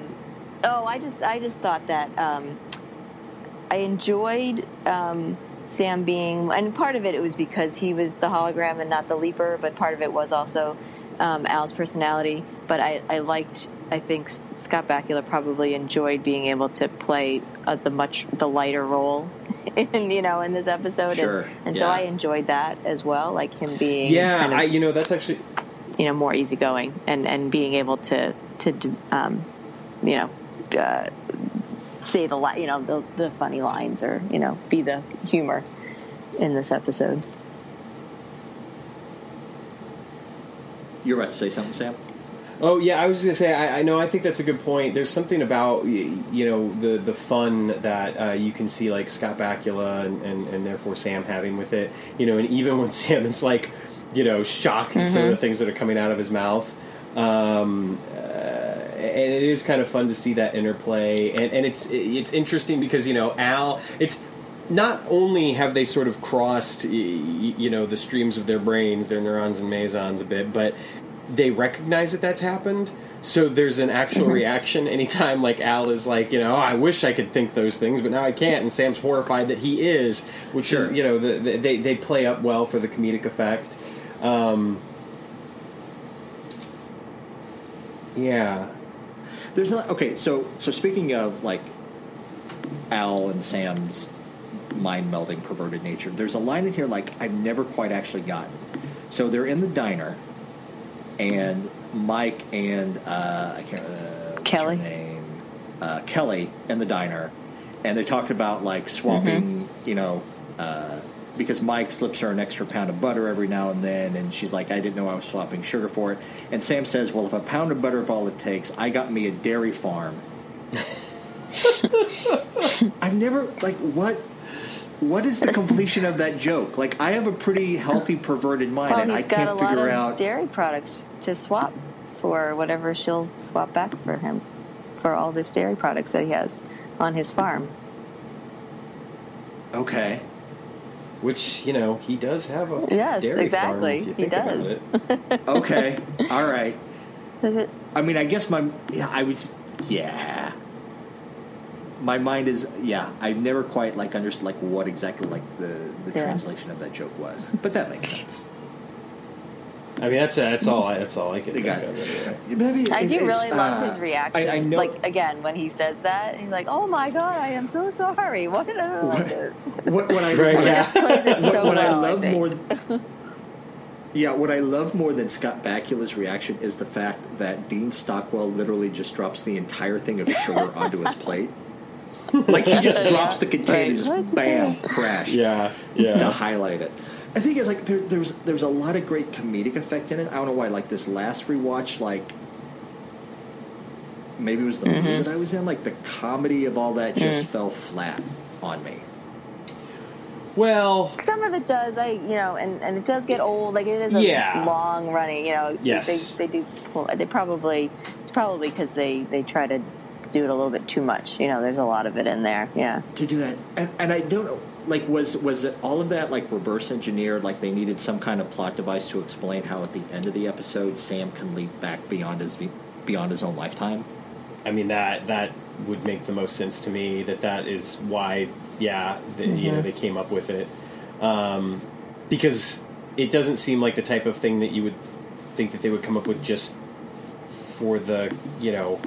oh, I just, I just thought that. Um, I enjoyed um, Sam being, and part of it it was because he was the hologram and not the leaper, but part of it was also um, Al's personality. But I, I liked, I think Scott Bakula probably enjoyed being able to play uh, the much the lighter role, in you know, in this episode, Sure, and, and so. I enjoyed that as well, like him being Yeah, kind of, I, you know that's actually you know more easygoing and and being able to to um, you know uh, say the li- you know the, the funny lines or you know be the humor in this episode. You're about to say something, Sam? Oh yeah, I was going to say I, I know I think that's a good point. There's something about you know the the fun that uh, you can see like Scott Bakula and, and and therefore Sam having with it. You know, and even when Sam is like you know shocked at some of the things that are coming out of his mouth. Um, and it is kind of fun to see that interplay, and, and it's it's interesting because you know Al, it's not only have they sort of crossed you know the streams of their brains, their neurons and mesons a bit, but they recognize that that's happened. So there's an actual reaction anytime like Al is like, you know, oh, I wish I could think those things, but now I can't. And Sam's horrified that he is, which is, you know, the, the, they they play up well for the comedic effect. Um, yeah, There's not okay. So so speaking of like Al and Sam's mind melding perverted nature, there's a line in here like I've never quite actually gotten. So they're in the diner, and Mike and uh, I can't uh, what's Kelly. her name uh, Kelly in the diner, and they talked about like swapping, you know. Uh, because Mike slips her an extra pound of butter every now and then, and she's like, I didn't know I was swapping sugar for it. And Sam says, Well, if a pound of butter is all it takes, I got me a dairy farm. I've never, like, what? What is the completion of that joke? Like, I have a pretty healthy, perverted mind, Well, and I can't a lot figure of out. dairy products to swap for whatever she'll swap back for him for all this dairy products that he has on his farm. Okay. Which you know he does have a Yes, dairy exactly. Farm, if you He think about does. Okay. all right. It? I mean, I guess my. Yeah, I would. Yeah. My mind is. Yeah, I've never quite, like, understood, like, what exactly, like, the, the Yeah. translation of that joke was. But that makes sense. I mean, that's that's all. I, that's all I can think got of. Anyway. Maybe I do it's, really love uh, his reaction. I, I know. Like again, when he says that, he's like, "Oh my god, I am so sorry." What did I What- do? what, what I, Right, what He I- yeah. just plays it what, so what well. I love think. more. Yeah, what I love more than Scott Bakula's reaction is the fact that Dean Stockwell literally just drops the entire thing of sugar onto his plate. Like he just drops the container, Right. just bam, crash. Yeah, yeah. to yeah. highlight it. I think it's like there, there's there's a lot of great comedic effect in it. I don't know why. Like this last rewatch, like maybe it was the movie mm-hmm. that I was in. Like the comedy of all that just mm-hmm. fell flat on me. Well, Some of it does, I you know, and, and it does get old. Like it is a Yeah. long running. You know, Yes. they, they do. Well, they probably it's probably because they they try to do it a little bit too much. You know, there's a lot of it in there. Yeah. to do that. And, and I don't know, like, was was it all of that like reverse engineered? Like they needed some kind of plot device to explain how at the end of the episode Sam can leap back beyond his beyond his own lifetime. I mean that that would make the most sense to me. That that is why, yeah, the, you know, they came up with it um, because it doesn't seem like the type of thing that you would think that they would come up with just for the you know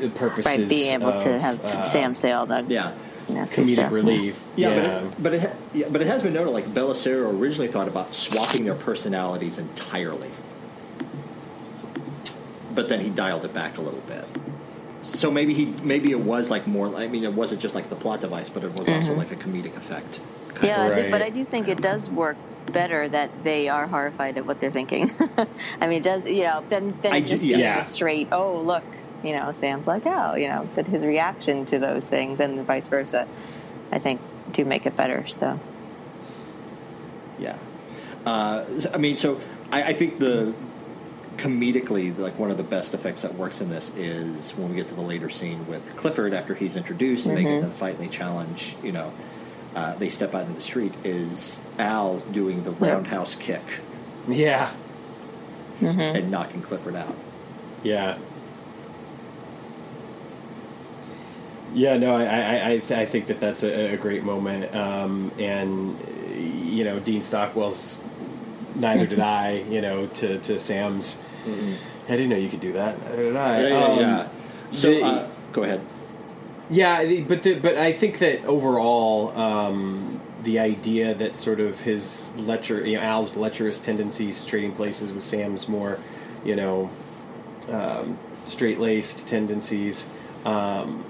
the purposes Right. Being able to have uh, Sam say all that. Yeah. Nasty comedic stuff. relief. Yeah, Yeah, but it, but it, yeah, but it has been noted like Bellisario originally thought about swapping their personalities entirely, but then he dialed it back a little bit. So maybe he maybe it was like more. I mean, it wasn't just like the plot device, but it was also mm-hmm. like a comedic effect. kind Yeah, I Right. did- but I do think it does work better that they are horrified at what they're thinking. I mean, it does you know? Then then it do- just being yeah. a straight. Oh, look, you know, Sam's like, oh, you know, that his reaction to those things and vice versa. I think do make it better. So Yeah. Uh, I mean, so I, I think the comedically, like one of the best effects that works in this is when we get to the later scene with Clifford after he's introduced and they get into the fight and they challenge, you know, uh, they step out into the street. Is Al doing the roundhouse kick Yeah, and knocking Clifford out? yeah, yeah. No, I I, I, th- I think that that's a, a great moment, um, and you know, Dean Stockwell's. Neither did I, you know, to to Sam's. I didn't know you could do that. Neither did I. Yeah, yeah, Um, yeah. So the- uh, go ahead. Yeah, but the, but I think that overall, um, the idea that sort of his lecher, you know, Al's lecherous tendencies trading places with Sam's more, you know, um, straight laced tendencies. Um,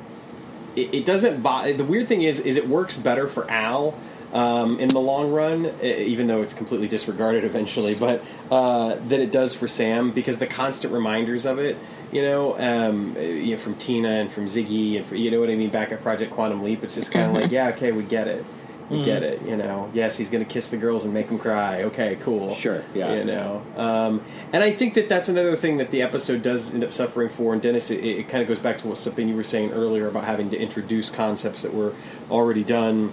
it, it doesn't. Bo- the weird thing is, is it works better for Al. Um, in the long run, even though it's completely disregarded eventually, but uh, than it does for Sam because the constant reminders of it, you know, um, you know, from Tina and from Ziggy and you know what I mean. Back at Project Quantum Leap, it's just kind of like, yeah, okay, we get it, we get it. You know, yes, he's going to kiss the girls and make them cry. Okay, cool. Sure, yeah. You know, um, and I think that that's another thing that the episode does end up suffering for. And Dennis, it, it kind of goes back to what something you were saying earlier about having to introduce concepts that were already done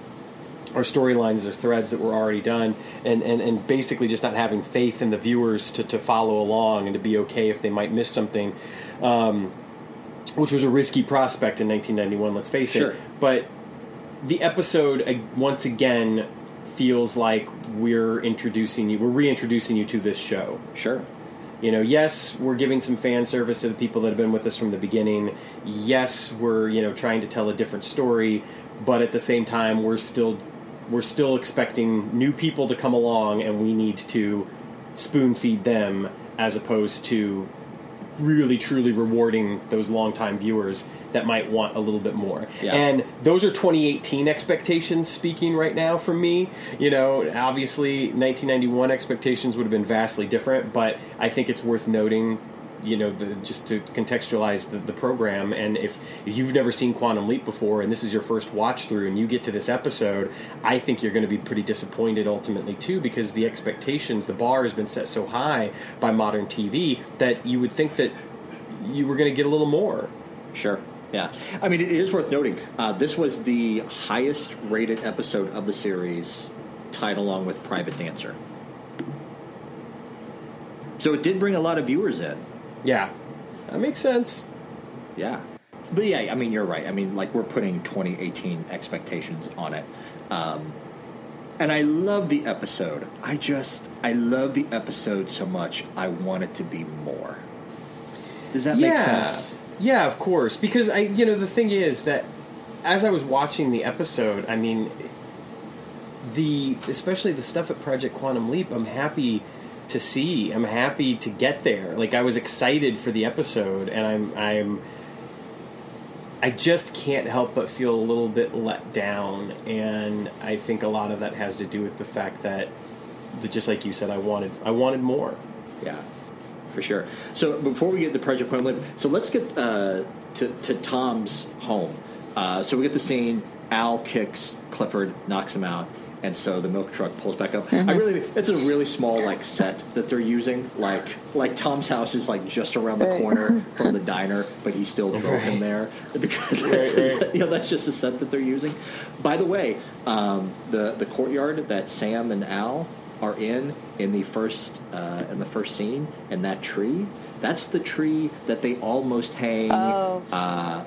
or storylines or threads that were already done and, and, and basically just not having faith in the viewers to, to follow along and to be okay if they might miss something um, which was a risky prospect in 1991 let's face Sure. it but the episode uh, once again feels like we're introducing you we're reintroducing you to this show Sure. you know, yes, we're giving some fan service to the people that have been with us from the beginning. Yes, we're you know trying to tell a different story, but at the same time, we're still we're still expecting new people to come along, and we need to spoon feed them as opposed to really truly rewarding those longtime viewers that might want a little bit more. Yeah. And those are 2018 expectations speaking right now for me. You know, obviously 1991 expectations would have been vastly different, but I think it's worth noting. You know, the, just to contextualize the, the program, and if you've never seen Quantum Leap before, and this is your first watch through, and you get to this episode, I think you're going to be pretty disappointed ultimately too, because the expectations, the bar has been set so high by modern TV that you would think that you were going to get a little more. Sure. Yeah. I mean, it is worth noting. Uh, this was the highest rated episode of the series, tied along with Private Dancer. So it did bring a lot of viewers in. Yeah, that makes sense. Yeah. But yeah, I mean, you're right. I mean, like, we're putting 2018 expectations on it. Um, and I love the episode. I just, I love the episode so much, I want it to be more. Does that make sense? Yeah, of course. Because I, you know, the thing is that as I was watching the episode, I mean, the especially the stuff at Project Quantum Leap, I'm happy to see. I'm happy to get there. Like I was excited for the episode, and I'm, I'm. I just can't help but feel a little bit let down, and I think a lot of that has to do with the fact that, that just like you said, I wanted, I wanted more. Yeah, for sure. So before we get to Project Leap, so let's get uh, to, to Tom's home. Uh, so we get the scene. Al kicks Clifford, knocks him out, and so the milk truck pulls back up. I really, it's a really small like set that they're using. Like, like Tom's house is like just around the corner from the diner, but he still drove him there because Right, right. you know that's just a set that they're using. By the way, um, the the courtyard that Sam and Al are in in the first uh, in the first scene, and that tree. That's the tree that they almost hang. Oh. Uh,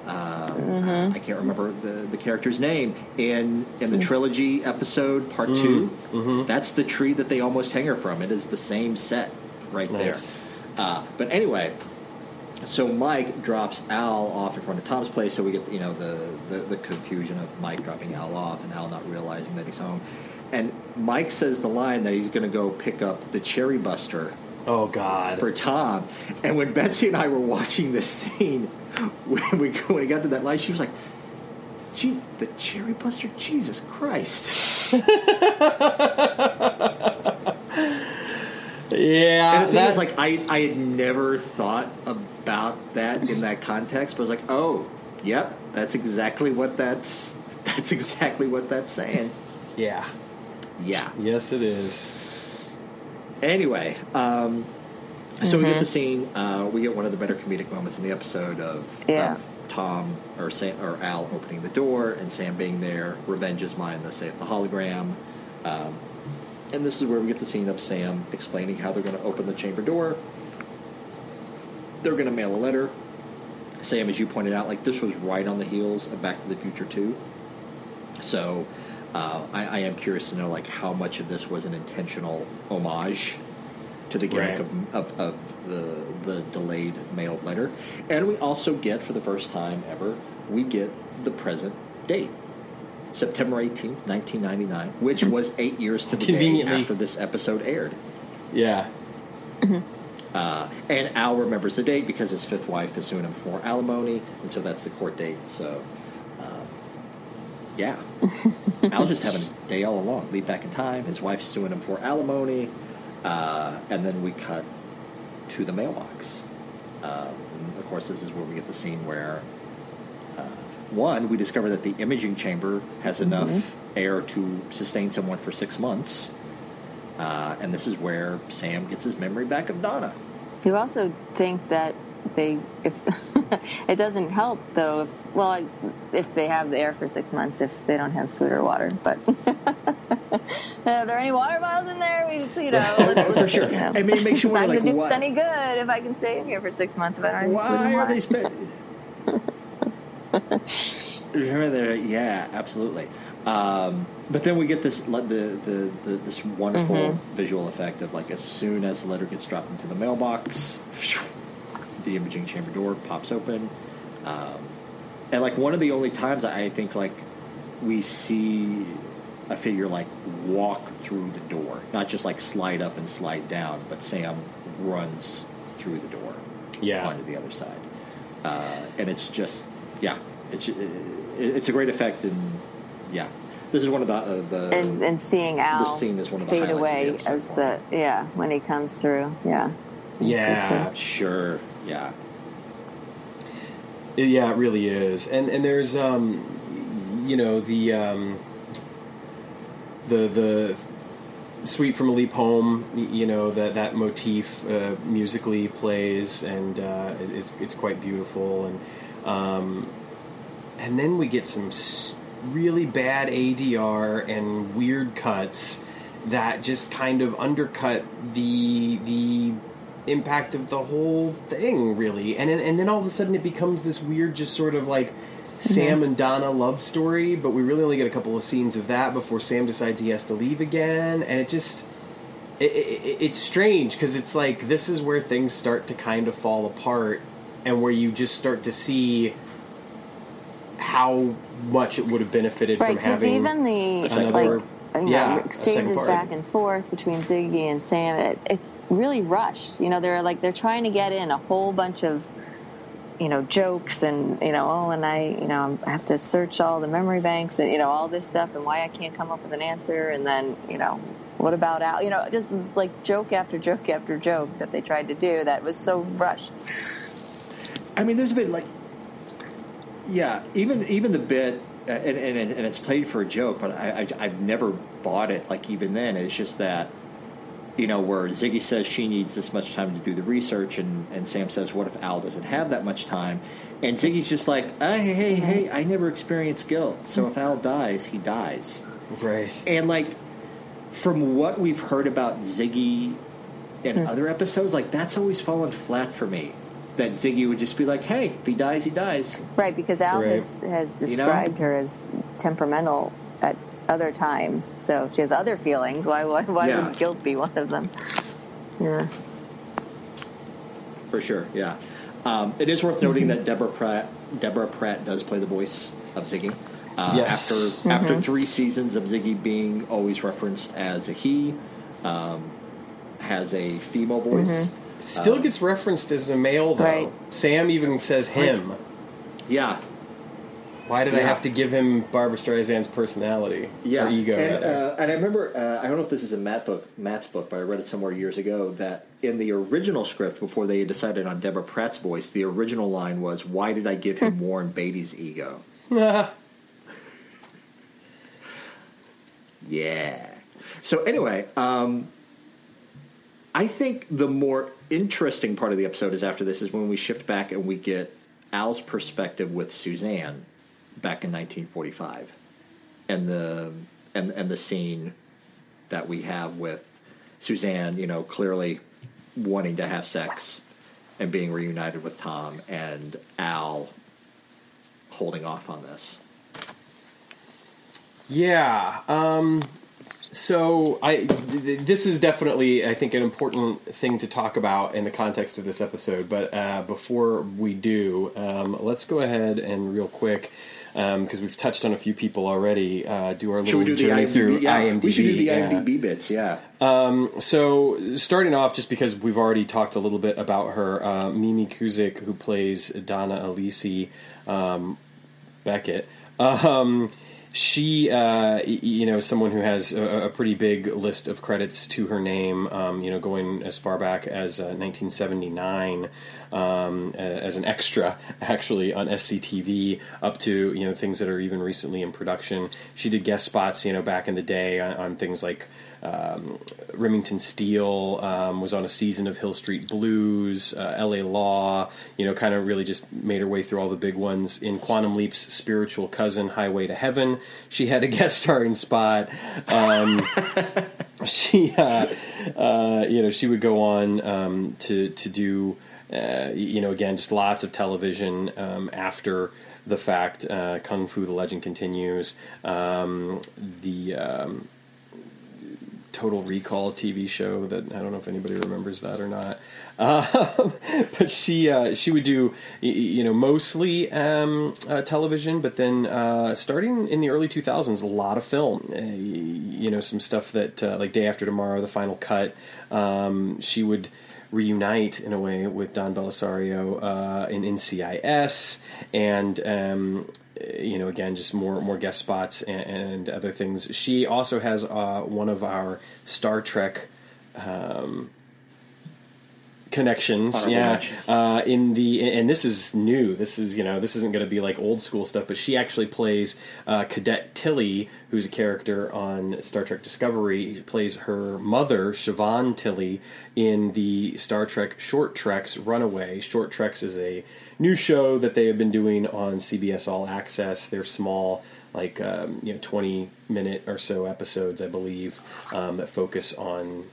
uh, I can't remember the, the character's name in in the trilogy episode part 2 That's the tree that they almost hang her from. It is the same set right Nice. there. Uh, but anyway, so Mike drops Al off in front of Tom's place, so we get you know the, the the confusion of Mike dropping Al off and Al not realizing that he's home. And Mike says the line that he's going to go pick up the cherry buster Oh God. for Tom. And when Betsy and I were watching this scene, when we when we got to that line, she was like, "Gee, the cherry buster, Jesus Christ!" Yeah, And the thing that- is, like, I I had never thought about that in that context, but I was like, "Oh, yep, that's exactly what that's that's exactly what that's saying." yeah, Yeah. yes, it is. Anyway, um, so we get the scene. Uh, we get one of the better comedic moments in the episode of, Yeah. of Tom or Sam, or Al opening the door and Sam being there. Revenge is mine. The save the hologram. Um, and this is where we get the scene of Sam explaining how they're going to open the chamber door. They're going to mail a letter. Sam, as you pointed out, like this was right on the heels of Back to the Future 2. So uh, I, I am curious to know like how much of this was an intentional homage to the gimmick Right. of, of, of the the delayed mailed letter, and we also get for the first time ever we get the present date. September 18th, 1999, which was eight years to the day Conveniently. after this episode aired. Yeah. Uh, and Al remembers the date because his fifth wife is suing him for alimony, and so that's the court date. So, yeah, Al's just having a day all along. Lead back in time. His wife's suing him for alimony, uh, and then we cut to the mailbox. Um, and of course, this is where we get the scene where uh, one we discover that the imaging chamber has enough air to sustain someone for six months. Uh, and this is where Sam gets his memory back of Donna. You also think that they, if it doesn't help though, if well, if they have the air for six months, if they don't have food or water, but are there any water bottles in there? We, you know, let's, For sure. You know. I mean, it makes you it's not wonder, going to like, do what- any good if I can stay in here for six months if I don't have any food Why are they spending? Remember there? Yeah, absolutely. Um, but then we get this the, the, the this wonderful Mm-hmm. visual effect of like as soon as the letter gets dropped into the mailbox, the imaging chamber door pops open, um, and like one of the only times I think like we see a figure like walk through the door, not just like slide up and slide down, but Sam runs through the door Yeah. onto the other side, uh, and it's just yeah, it's it's a great effect, and yeah, this is one of the uh, the and, and seeing Al scene is one of the fade highlights of the away episode. as the yeah when he comes through. Yeah. Yeah. sure yeah It- yeah, it really is. And and there's um you know, the um the the Suite from a Leap Home, you know, that that motif uh, musically plays and uh, it's it's quite beautiful and um and then we get some really bad ADR and weird cuts that just kind of undercut the the impact of the whole thing really and then, and then all of a sudden it becomes this weird just sort of like mm-hmm. Sam and Donna love story but we really only get a couple of scenes of that before Sam decides he has to leave again and it just it, it, it's strange because it's like this is where things start to kind of fall apart and where you just start to see how much it would have benefited Right, from having even the second like. You Yeah, a second exchanges back and forth between Ziggy and Sam, it, it's really rushed. You know, they're like they're trying to get in a whole bunch of you know jokes and you know oh and I you know I have to search all the memory banks and you know all this stuff and why I can't come up with an answer and then you know what about Al you know just like joke after joke after joke that they tried to do that was so rushed. I mean, there's a bit like, yeah, even even the bit, and and, it- and it's played for a joke, but I, I I've never bought it. Like even then, it's just that, you know, where Ziggy says she needs this much time to do the research, and and Sam says, what if Al doesn't have that much time? And Ziggy's just like, hey, hey, hey, I never experienced guilt, so if Al dies, he dies. right And like, from what we've heard about Ziggy in hmm. other episodes, like that's always fallen flat for me. That Ziggy would just be like, "Hey, if he dies, he dies." Right, because Al Right. has, has know? described her as temperamental at other times, so she has other feelings. Why why, why Yeah. would guilt be one of them? Yeah, For sure, yeah. Um, it is worth noting that Deborah Pratt, Deborah Pratt does play the voice of Ziggy. Uh, Yes. After after three seasons of Ziggy being always referenced as a he, um, has a female voice. Still gets referenced as a male, though. Right. Sam even says him. Yeah, Why did I have to give him Barbra Streisand's personality Yeah, or ego? and, uh, and I remember uh, I don't know if this is a Matt book, Matt's book, but I read it somewhere years ago that in the original script before they decided on Deborah Pratt's voice, the original line was, "Why did I give him Warren Beatty's ego?" Yeah. So anyway, um, I think the more interesting part of the episode is after this is when we shift back and we get Al's perspective with Suzanne back in 1945, and the and and the scene that we have with Suzanne, you know, clearly wanting to have sex and being reunited with Tom, and Al holding off on this. Yeah. Um, so I, th- this is definitely, I think, an important thing to talk about in the context of this episode. But uh, before we do, um, let's go ahead and real quick. Because we've touched on a few people already, uh, do our little do journey through IMDb? Yeah, IMDb. we should do the yeah. IMDb bits. Yeah. So, starting off, just because we've already talked a little bit about her, uh, Mimi Kuzyk, who plays Donna Elesee um, Beckett. She, uh, you know, someone who has a, a pretty big list of credits to her name. Um, you know, going as far back as uh, 1979 um, as an extra, actually on SCTV, up to you know things that are even recently in production. She did guest spots, you know, back in the day on, on things like um, Remington Steele um, was on a season of Hill Street Blues, uh, L.A. Law. You know, kind of really just made her way through all the big ones. In Quantum Leap's spiritual cousin, Highway to Heaven, she had a guest starring spot. Um, she, uh, uh, you know, she would go on um, to to do, uh, you know, again, just lots of television um, after the fact. Uh, Kung Fu: The Legend continues. Um, the Total Recall TV show that I don't know if anybody remembers that or not. Um, but she uh, she would do you know mostly um, uh, television, but then uh, starting in the early 2000s, a lot of film. Uh, you know some stuff that uh, like Day After Tomorrow, The Final Cut. Um, she would reunite in a way with Don Bellisario uh, in NCIS and. Um, you know, again, just more more guest spots and, and other things. She also has uh, one of our Star Trek um, connections. Honorable yeah, mentions. uh, in the and this is new. This is you know this isn't going to be like old school stuff. But she actually plays uh, Cadet Tilly, who's a character on Star Trek Discovery. She plays her mother, Siobhan Tilly, in the Star Trek Short Treks Runaway. Short Treks is a new show that they have been doing on CBS All Access. They're small. Like um, you know, twenty minute or so episodes, I believe, um, that focus on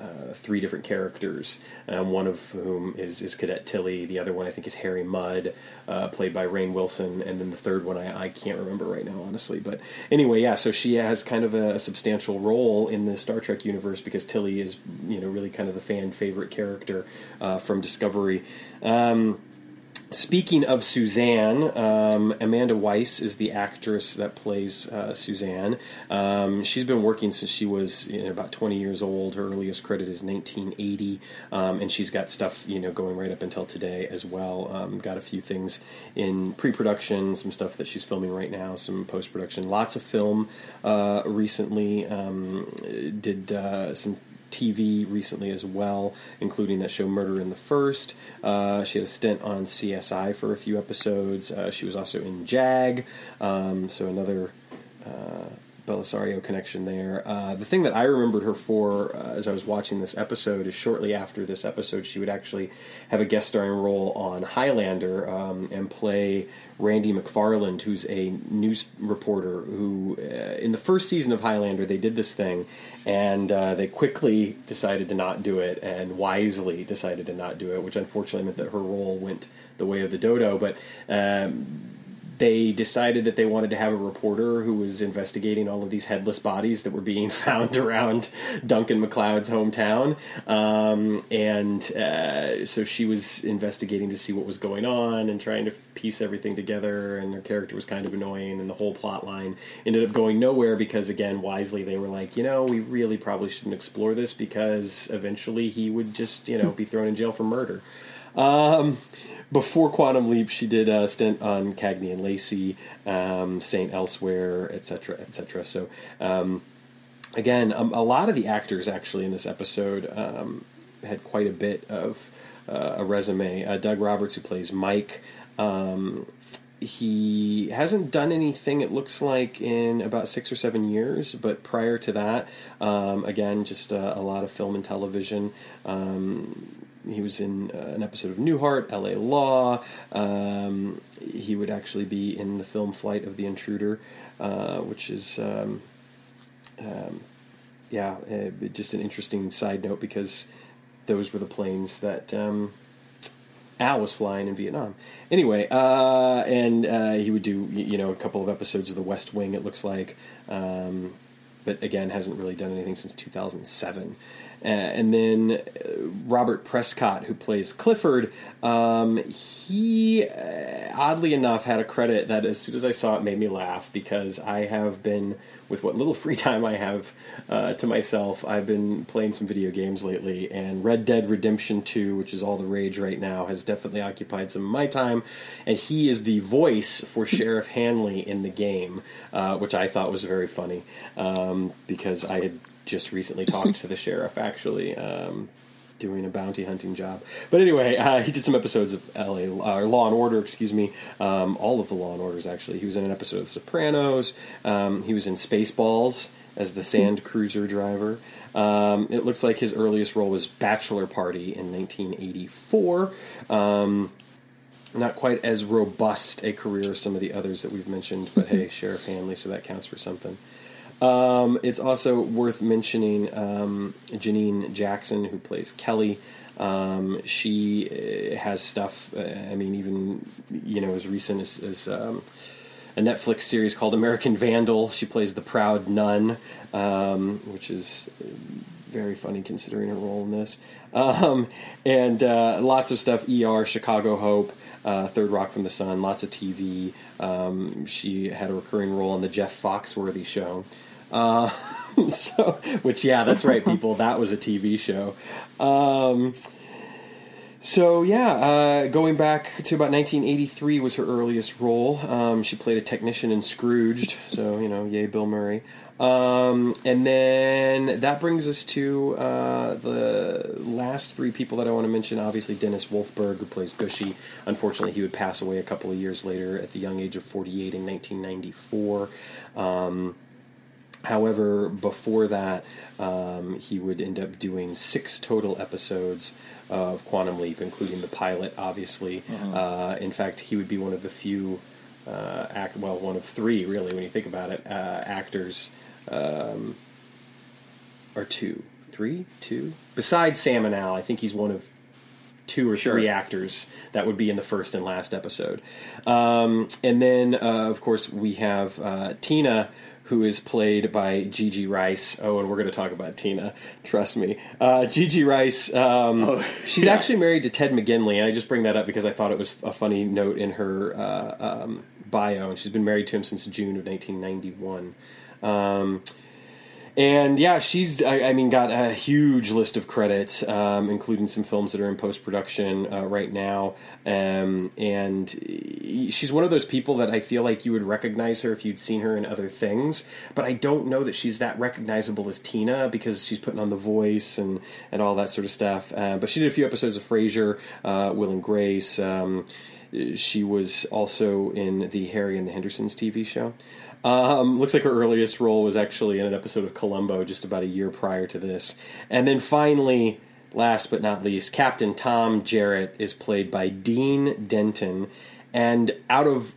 uh, three different characters. Um, one of whom is, is Cadet Tilly. The other one I think is Harry Mudd, uh, played by Rainn Wilson, and then the third one I, I can't remember right now, honestly. But anyway, yeah. So she has kind of a, substantial role in the Star Trek universe because Tilly is you know really kind of the fan favorite character uh, from Discovery. Um, Speaking of Suzanne, um, Amanda Wyss is the actress that plays uh, Suzanne. Um, she's been working since she was you know, about 20 years old. Her earliest credit is 1980, um, and she's got stuff you know going right up until today as well. Um, got a few things in pre-production, some stuff that she's filming right now, some post-production, lots of film uh, recently. Um, did uh, some TV recently as well, including that show Murder in the First. Uh, she had a stint on CSI for a few episodes. Uh, she was also in JAG, um, so another uh, Bellisario connection there. Uh, the thing that I remembered her for uh, as I was watching this episode is shortly after this episode, she would actually have a guest starring role on Highlander um, and play Randi McFarland, who's a news reporter who, uh, in the first season of Highlander, they did this thing and uh, they quickly decided to not do it and wisely decided to not do it, which unfortunately meant that her role went the way of the dodo. But um, they decided that they wanted to have a reporter who was investigating all of these headless bodies that were being found around Duncan MacLeod's hometown. Um, and uh, so she was investigating to see what was going on and trying to piece everything together. And her character was kind of annoying, and the whole plot line ended up going nowhere because, again, wisely they were like, you know, we really probably shouldn't explore this because eventually he would just, you know, be thrown in jail for murder. Um, before Quantum Leap, she did a stint on Cagney and Lacey, um, Saint Elsewhere, etc., etc. So, um, again, um, a lot of the actors actually in this episode um, had quite a bit of uh, a resume. Uh, Doug Roberts, who plays Mike, um, he hasn't done anything. It looks like in about six or seven years. But prior to that, um, again, just uh, a lot of film and television. Um, he was in uh, an episode of Newhart, L.A. Law. Um, he would actually be in the film Flight of the Intruder, uh, which is, um, um, yeah, uh, just an interesting side note because those were the planes that um, Al was flying in Vietnam. Anyway, uh, and uh, he would do you know a couple of episodes of The West Wing. It looks like, um, but again hasn't really done anything since 2007. Uh, and then uh, Robert Prescott, who plays Clifford, um, he uh, oddly enough had a credit that as soon as I saw it made me laugh because I have been with what little free time I have uh, to myself, I've been playing some video games lately, and Red Dead Redemption 2, which is all the rage right now, has definitely occupied some of my time. And he is the voice for Sheriff Hanley in the game, uh, which I thought was very funny um, because I had just recently talked to the sheriff actually. Um, doing a bounty hunting job. But anyway, uh, he did some episodes of LA uh, Law and Order, excuse me, um, all of the Law and Orders actually. He was in an episode of The Sopranos. Um, he was in Spaceballs as the sand cruiser driver. Um, it looks like his earliest role was Bachelor Party in 1984. Um, not quite as robust a career as some of the others that we've mentioned, but hey, Sheriff Hanley, so that counts for something. Um, it's also worth mentioning um, Janine Jackson, who plays Kelly. Um, she uh, has stuff. Uh, I mean, even you know, as recent as, as um, a Netflix series called American Vandal. She plays the proud nun, um, which is very funny considering her role in this. Um, and uh, lots of stuff. ER, Chicago Hope. Uh, Third Rock from the Sun, lots of TV. Um, she had a recurring role on the Jeff Foxworthy show. Uh, so, which yeah, that's right, people. That was a TV show. Um, so yeah, uh, going back to about 1983 was her earliest role. Um, she played a technician in Scrooged. So you know, yay, Bill Murray. Um, and then that brings us to uh, the last three people that I want to mention. Obviously, Dennis Wolfberg, who plays Gooshie. Unfortunately, he would pass away a couple of years later at the young age of 48 in 1994. Um, However, before that, um, he would end up doing six total episodes of Quantum Leap, including the pilot, obviously. Mm-hmm. Uh, in fact, he would be one of the few uh, act well, one of three, really, when you think about it, uh, actors, um, or two, three, two. Besides Sam and Al, I think he's one of two or Sure. three actors that would be in the first and last episode. Um, and then, uh, of course, we have uh, Tina, who is played by Gigi Rice. Oh, and we're going to talk about Tina. Trust me. Uh, Gigi Rice. Um, Oh, she's yeah. actually married to Ted McGinley, and I just bring that up because I thought it was a funny note in her uh, um, bio. And she's been married to him since June of 1991. Um, and yeah, she's I, I mean got a huge list of credits, um, including some films that are in post production uh, right now. Um, and she's one of those people that I feel like you would recognize her if you'd seen her in other things. But I don't know that she's that recognizable as Tina because she's putting on the voice and and all that sort of stuff. Uh, but she did a few episodes of Frasier, uh, Will and Grace. Um, she was also in the Harry and the Hendersons TV show. Um, looks like her earliest role was actually in an episode of Columbo just about a year prior to this. And then finally, last but not least, Captain Tom Jarrett is played by Dean Denton. And out of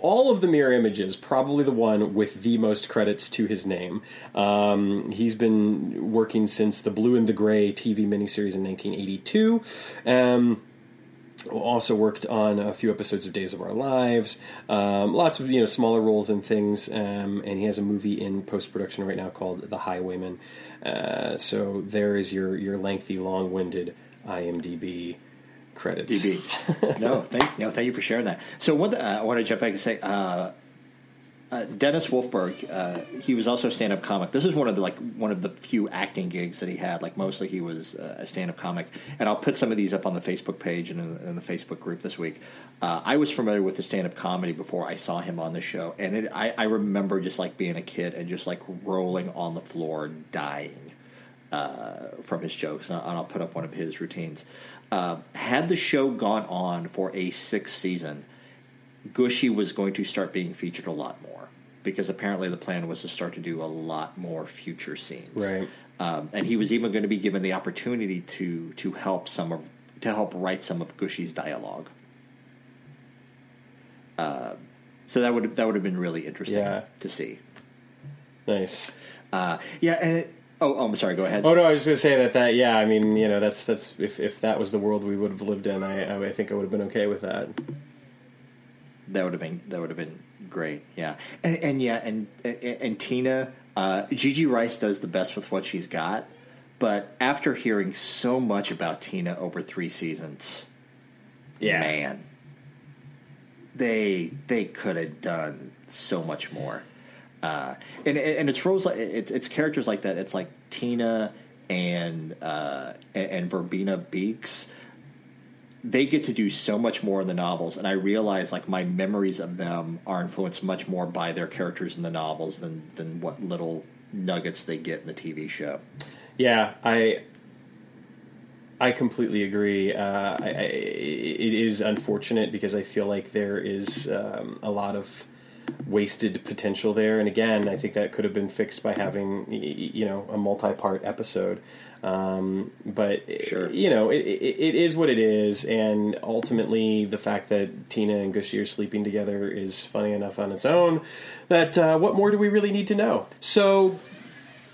all of the mirror images, probably the one with the most credits to his name. Um, he's been working since the Blue and the Gray TV miniseries in 1982. Um, also worked on a few episodes of Days of Our Lives, um, lots of you know smaller roles and things, um, and he has a movie in post production right now called The Highwayman. Uh, so there is your your lengthy, long winded IMDb credits. DB. no, thank no, thank you for sharing that. So one, uh, I want to jump back and say, uh, uh, Dennis Wolfberg, uh, he was also a stand-up comic. This is one of the like one of the few acting gigs that he had. Like mostly, he was uh, a stand-up comic. And I'll put some of these up on the Facebook page and in, in the Facebook group this week. Uh, I was familiar with the stand-up comedy before I saw him on the show, and it, I, I remember just like being a kid and just like rolling on the floor, dying uh, from his jokes, and I'll, and I'll put up one of his routines. Had the show gone on for a sixth season, Gooshie was going to start being featured a lot more because apparently the plan was to start to do a lot more future scenes. Right. Um, and he was even going to be given the opportunity to to help some of to help write some of Gooshie's dialogue. Uh, so that would that would have been really interesting Yeah. to see. Nice. Uh, yeah, and it, oh, oh, I'm sorry. Go ahead. Oh no, I was just gonna say that. That yeah, I mean, you know, that's that's if if that was the world we would have lived in, I I think I would have been okay with that. That would have been that would have been great. Yeah, and, and yeah, and, and and Tina, uh, Gigi Rice does the best with what she's got. But after hearing so much about Tina over three seasons, Yeah. man, they they could have done so much more. Uh, and and it's roles like it's it's characters like that. It's like Tina and uh, and, and Verbena Beeks. They get to do so much more in the novels, and I realize like my memories of them are influenced much more by their characters in the novels than than what little nuggets they get in the TV show. Yeah, I I completely agree. Uh, I, I, it is unfortunate because I feel like there is um, a lot of wasted potential there, and again, I think that could have been fixed by having you know a multi-part episode. Um, but Sure. you know, it, it, it is what it is, and ultimately, the fact that Tina and Gooshie are sleeping together is funny enough on its own. That uh, what more do we really need to know? So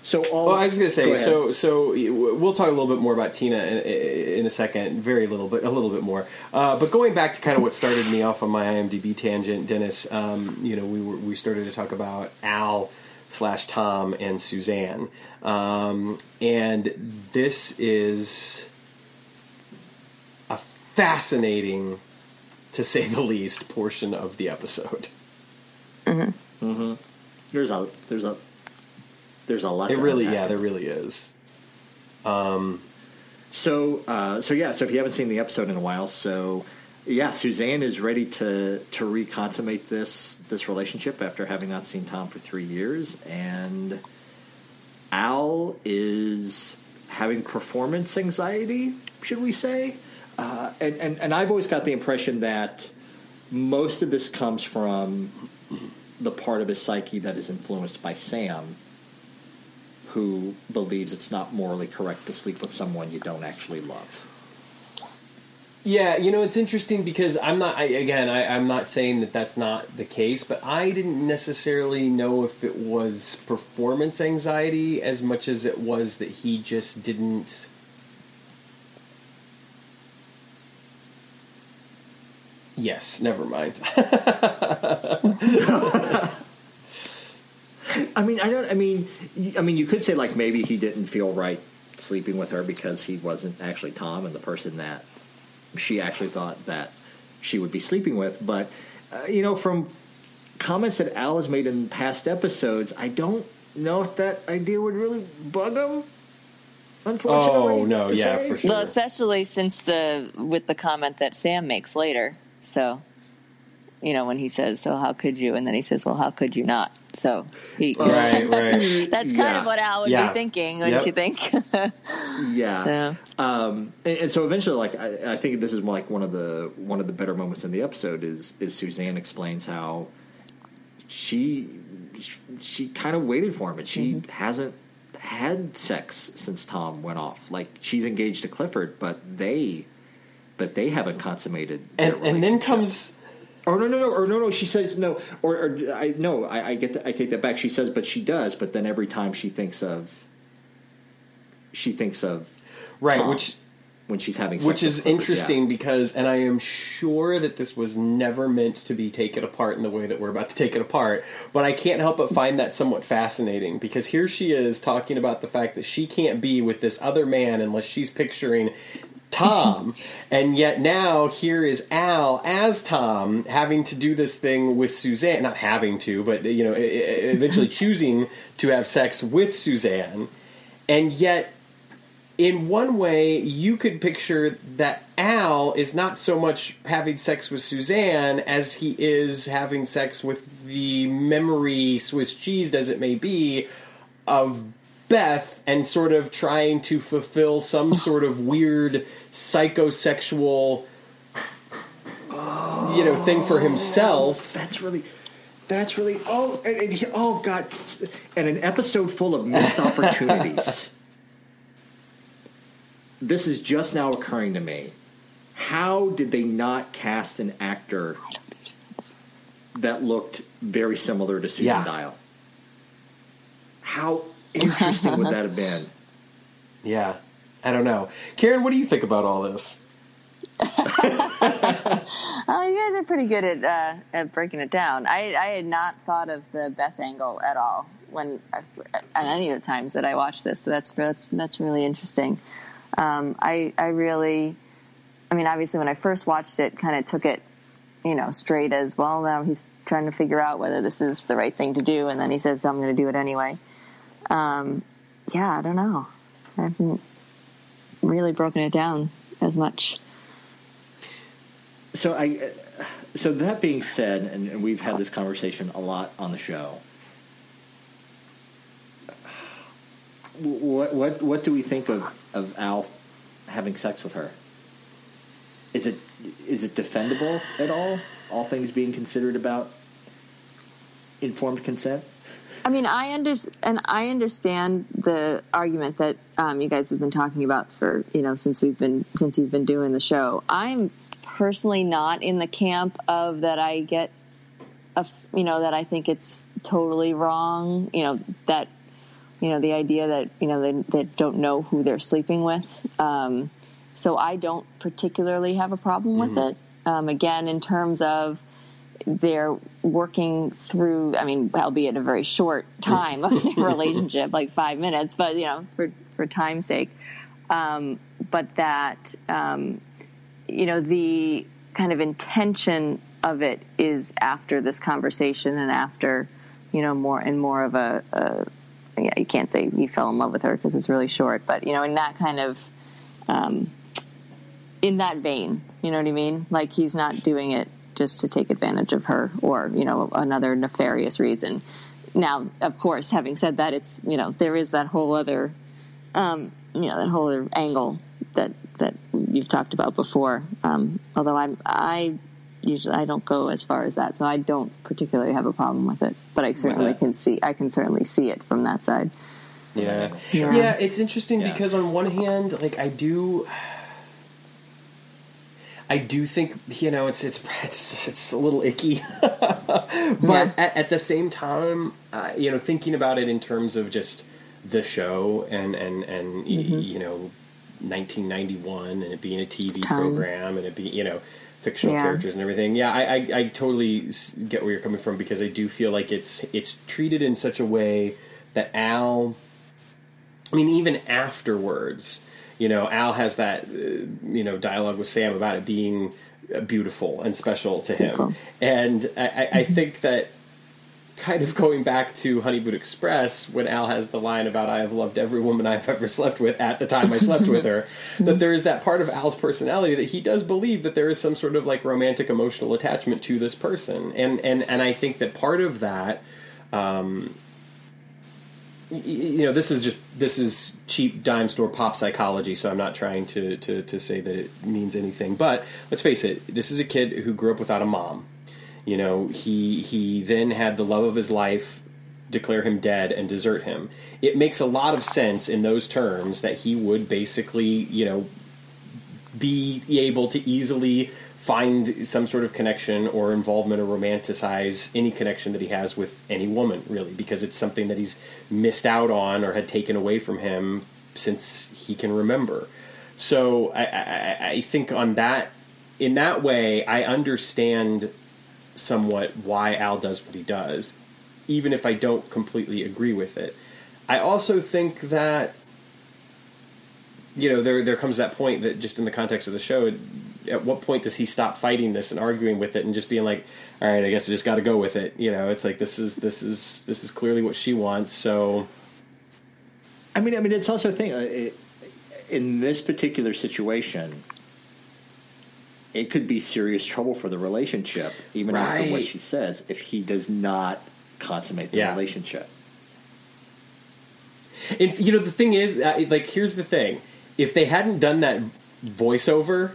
So all well, I was going to say, ahead. so so we'll talk a little bit more about Tina in, in a second, very little, but a little bit more. Uh, but going back to kind of what started me off on my IMDb tangent, Dennis, um, you know, we were, we started to talk about Al slash Tom and Suzanne, um, and this is a fascinating, to say the least, portion of the episode. there's a there's a there's a lot. It really, unpack. yeah, there really is. Um. So, uh, so yeah. So if you haven't seen the episode in a while, so yeah, Suzanne is ready to to reconsummate this this relationship after having not seen Tom for three years, and Al is having performance anxiety. Should we say? Uh, and, and and I've always got the impression that most of this comes from the part of his psyche that is influenced by Sam, who believes it's not morally correct to sleep with someone you don't actually love. Yeah, you know it's interesting because I'm not. I, again, I, I'm not saying that that's not the case, but I didn't necessarily know if it was performance anxiety as much as it was that he just didn't. Yes, never mind. I mean, I don't. I mean, I mean, you could say like maybe he didn't feel right sleeping with her because he wasn't actually Tom and the person that she actually thought that she would be sleeping with. But uh, you know, from comments that Al has made in past episodes, I don't know if that idea would really bug him. Unfortunately, Oh, no, yeah, say. for sure. Well, especially since the with the comment that Sam makes later. So, you know, when he says, "So how could you?" and then he says, "Well, how could you not?" So he, right, right. that's kind Yeah. of what Al would Yeah. be thinking, wouldn't Yep. you think? Yeah. so, Um, and, and so eventually, like I, I think this is like one of the one of the better moments in the episode is is Suzanne explains how she she kind of waited for him and she hasn't had sex since Tom went off. Like she's engaged to Clifford, but they but they haven't consummated. their And and then comes Oh no no no or no no she says no or, or I no I, I get that, I take that back she says but she does but then every time she thinks of she thinks of right, Tom which when she's having sex which is interesting yeah. because and i am sure that this was never meant to be taken apart in the way that we're about to take it apart but i can't help but find that somewhat fascinating because here she is talking about the fact that she can't be with this other man unless she's picturing Tom, and yet now here is Al as Tom having to do this thing with Suzanne. Not having to, but you know, eventually choosing to have sex with Suzanne, and yet in one way, you could picture that Al is not so much having sex with Suzanne as he is having sex with the memory Swiss cheese, as it may be, of Beth and sort of trying to fulfill some sort of weird psychosexual you know thing for oh, himself. That's really. That's really oh and, and he, oh god and an episode full of missed opportunities. this is just now occurring to me. How did they not cast an actor that looked very similar to Susan Yeah. Diol? How interesting would that have been? Yeah, I don't know. Karen, what do you think about all this? Oh, you guys are pretty good at uh, at breaking it down. I I had not thought of the Beth angle at all when at any of the times that I watched this. So that's that's that's really interesting. Um, I I really, I mean, obviously when I first watched it, kind of took it, you know, straight as well. Now he's trying to figure out whether this is the right thing to do, and then he says, "I'm going to do it anyway." Um, yeah, I don't know. I haven't really broken it down as much. So I, uh, so that being said, and, we've had this conversation a lot on the show. What what what do we think of of Al having sex with her? Is it is it defendable at all? All things being considered about informed consent. I mean, I under and I understand the argument that um, you guys have been talking about for you know since we've been since you've been doing the show. I'm personally not in the camp of that. I get a you know that I think it's totally wrong. You know that you know the idea that you know they, they don't know who they're sleeping with. Um, so I don't particularly have a problem with it. Um, again, in terms of they're working through i mean albeit a very short time of their relationship like five minutes but you know. For for time's sake. Um, but that um, you know the kind of intention of it is after this conversation and after you know more and more of a, a yeah, you can't say he fell in love with her because it's really short but you know in that kind of um, in that vein you know what i mean? Like he's not doing it just to take advantage of her or you know another nefarious reason now of course having said that it's you know there is that whole other um, you know that whole other angle that that you've talked about before um, although i'm i usually i don't go as far as that so i don't particularly have a problem with it but i certainly can see i can certainly see it from that side Yeah. Sure. Yeah, it's interesting Yeah. because on one hand, like I do I do think you know it's it's it's, it's a little icky, but Yeah. at, at the same time, uh, you know, thinking about it in terms of just the show and and and Mm-hmm. you know, 1991 and it being a TV Time. program and it being you know fictional Yeah. characters and everything. Yeah, I, I I totally get where you're coming from because I do feel like it's it's treated in such a way that Al. I mean, even afterwards, you know, Al has that, uh, you know, dialogue with Sam about it being beautiful and special to him. Beautiful. And I, I, I think that kind of going back to honey Honeymoon Express, when Al has the line about "I have loved every woman I've ever slept with at the time I slept with her," that there is that part of Al's personality that he does believe that there is some sort of like romantic emotional attachment to this person, and and and I think that part of that. Um, you know, this is just this is cheap dime store pop psychology. So I'm not trying to, to to say that it means anything. But let's face it, this is a kid who grew up without a mom. You know, he he then had the love of his life declare him dead and desert him. It makes a lot of sense in those terms that he would basically, you know, be able to easily find some sort of connection or involvement or romanticize any connection that he has with any woman, really, because it's something that he's missed out on or had taken away from him since he can remember. So I, I, I think on that, in that way, I understand somewhat why Al does what he does, even if I don't completely agree with it. I also think that you know there there comes that point that just in the context of the show at what point does he stop fighting this and arguing with it and just being like all right i guess i just got to go with it you know it's like this is this is this is clearly what she wants so I mean, I mean, it's also a thing. Uh, it, in this particular situation, it could be serious trouble for the relationship, even after what she says, if he does not consummate the Yeah. relationship. and you know the thing is uh, like here's the thing if they hadn't done that voiceover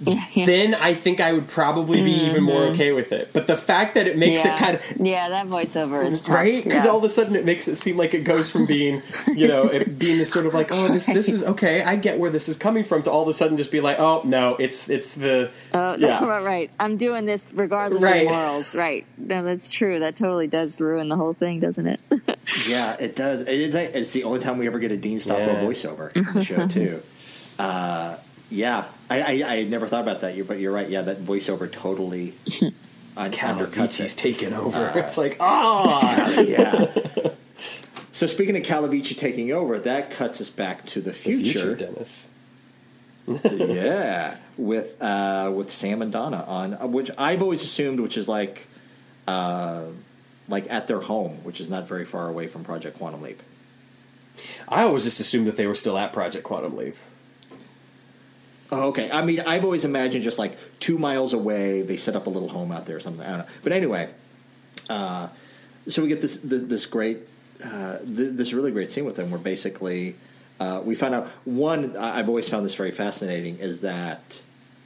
Yeah, yeah. then I think I would probably be even more Mhm. okay with it. But the fact that it makes yeah. it kind of yeah, that voiceover is tough. right because yeah. all of a sudden it makes it seem like it goes from being you know it being this sort of like oh this this is okay I get where this is coming from to all of a sudden just be like oh no it's it's the Oh, yeah. right, right. I'm doing this regardless Right. of morals. Right. No, that's true. That totally does ruin the whole thing, doesn't it? Yeah, it does. It is, it's the only time we ever get a Dean Stockwell Yeah. voiceover in the show too. Uh, yeah, I, I, I had never thought about that, You- but you're right. Yeah, that voiceover totally un- undercuts Calavicci's it. taken over Uh, it's like oh yeah. So speaking of Calavici taking over, that cuts us back to the the future. Dennis yeah, with uh, with Sam and Donna on, uh, which I've always assumed, which is like, uh, like at their home, which is not very far away from Project Quantum Leap. I always just assumed that they were still at Project Quantum Leap Oh, okay. I mean, I've always imagined just like two miles away, they set up a little home out there or something. I don't know. But anyway, uh, so we get this this, this great, uh, th- this really great scene with them where basically uh, we find out one. I've always found this very fascinating is that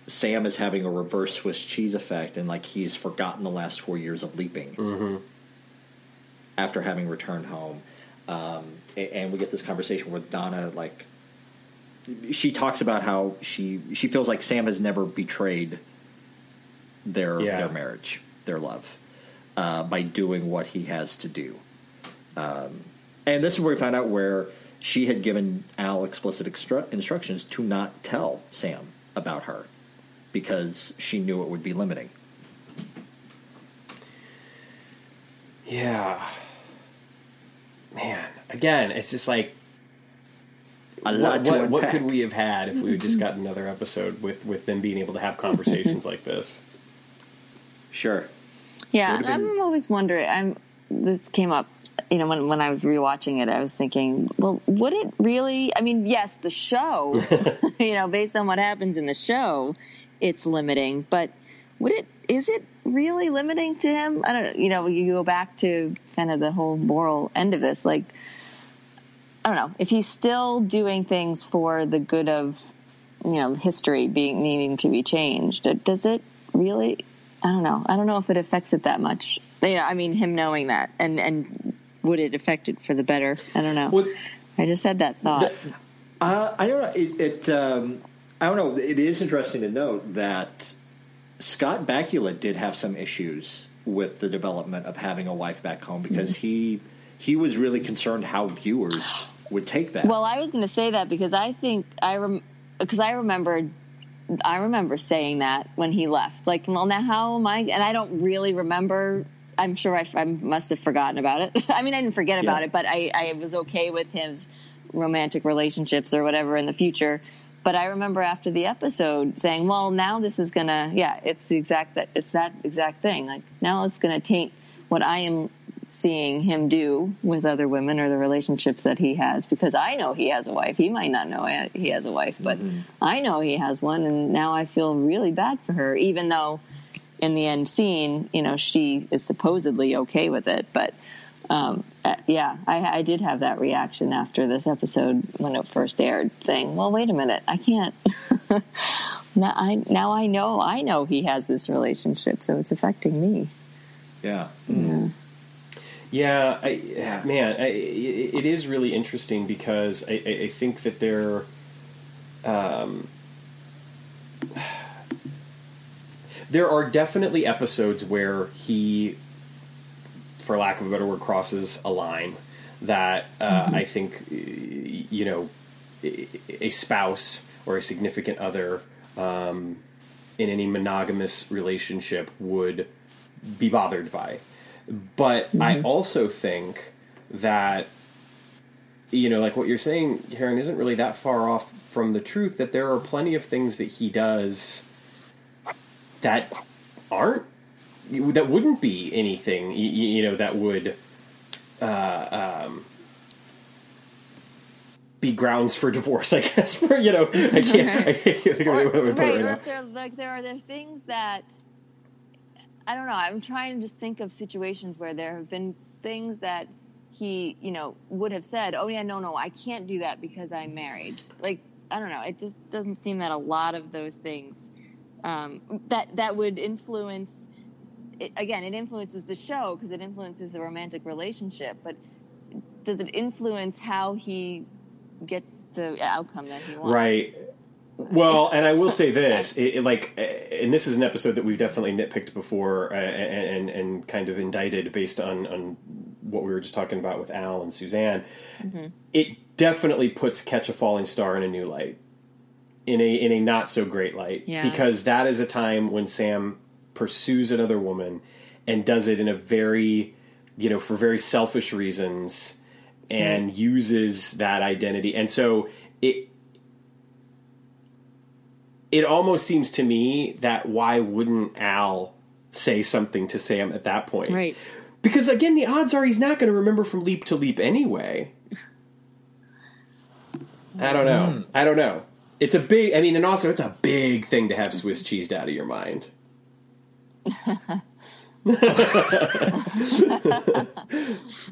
Sam is having a reverse Swiss cheese effect, and like he's forgotten the last four years of leaping after having returned home. Um, and we get this conversation with Donna, like she talks about how she she feels like Sam has never betrayed their Yeah. their marriage, their love, uh, by doing what he has to do. Um, and this is where we find out where she had given Al explicit extru- instructions to not tell Sam about her because she knew it would be limiting. yeah man again it's just like A lot what, to what, what could we have had if we had just got another episode with with them being able to have conversations like this Sure. Yeah, and been- I'm always wondering. I'm this came up, you know, when when I was rewatching it, I was thinking, well, would it really? I mean, yes, the show, you know, based on what happens in the show, it's limiting. But would it? Is it really limiting to him? I don't know. You know, you go back to kind of the whole moral end of this, like. I don't know if he's still doing things for the good of, you know, history being needing to be changed. Does it really? I don't know. I don't know if it affects it that much. You know, I mean, him knowing that, and and would it affect it for the better? I don't know. Well, I just had that thought. Uh, I don't know. It, it um, I don't know. It is interesting to note that Scott Bakula did have some issues with the development of having a wife back home because he he was really concerned how viewers would take that. Well, I was going to say that because I think I rem because I remembered I remember saying that when he left. Like, well, now how am I? And I don't really remember. I'm sure I, I must have forgotten about it. I mean, I didn't forget about Yeah. it, but I, I was okay with his romantic relationships or whatever in the future. But I remember after the episode saying, "Well, now this is gonna, yeah, it's the exact that it's that exact thing. Like now it's gonna taint what I am seeing him do with other women or the relationships that he has because I know he has a wife. He might not know he has a wife, but I know he has one, and now I feel really bad for her, even though in the end scene, you know, she is supposedly okay with it. But um, uh, yeah, I, I did have that reaction after this episode when it first aired, saying, "Well, wait a minute, I can't." now I now I know I know he has this relationship, so it's affecting me. yeah. Yeah. Yeah, I, man, I, it it is really interesting because I, I I think that there, um, there are definitely episodes where he, for lack of a better word, crosses a line that uh, I think you know a spouse or a significant other um, in any monogamous relationship would be bothered by. But I also think that you know, like what you're saying, Karen, isn't really that far off from the truth. That there are plenty of things that he does that aren't that wouldn't be anything you, you know that would uh, um, be grounds for divorce. I guess for you know I can't, I can't think of any other way to put it right, right or now. there like there are there things that I don't know. I'm trying to just think of situations where there have been things that he, you know, would have said, "Oh yeah, no, no, I can't do that because I'm married." Like I don't know. It just doesn't seem that a lot of those things um, that that would influence. It, again, it influences the show because it influences the romantic relationship. But does it influence how he gets the outcome that he wants? Right. Well, and I will say this, it, it, like, uh, and this is an episode that we've definitely nitpicked before, uh, and, and and kind of indicted based on on what we were just talking about with Al and Suzanne. Mm-hmm. It definitely puts Catch a Falling Star in a new light, in a in a not so great light, Yeah. because that is a time when Sam pursues another woman and does it in a very, you know, for very selfish reasons, and uses that identity, and so it it almost seems to me that why wouldn't Al say something to Sam at that point? Right. Because again, the odds are he's not going to remember from leap to leap anyway. I don't know. Hmm. I don't know. It's a big. I mean, and also it's a big thing to have Swiss cheesed out of your mind.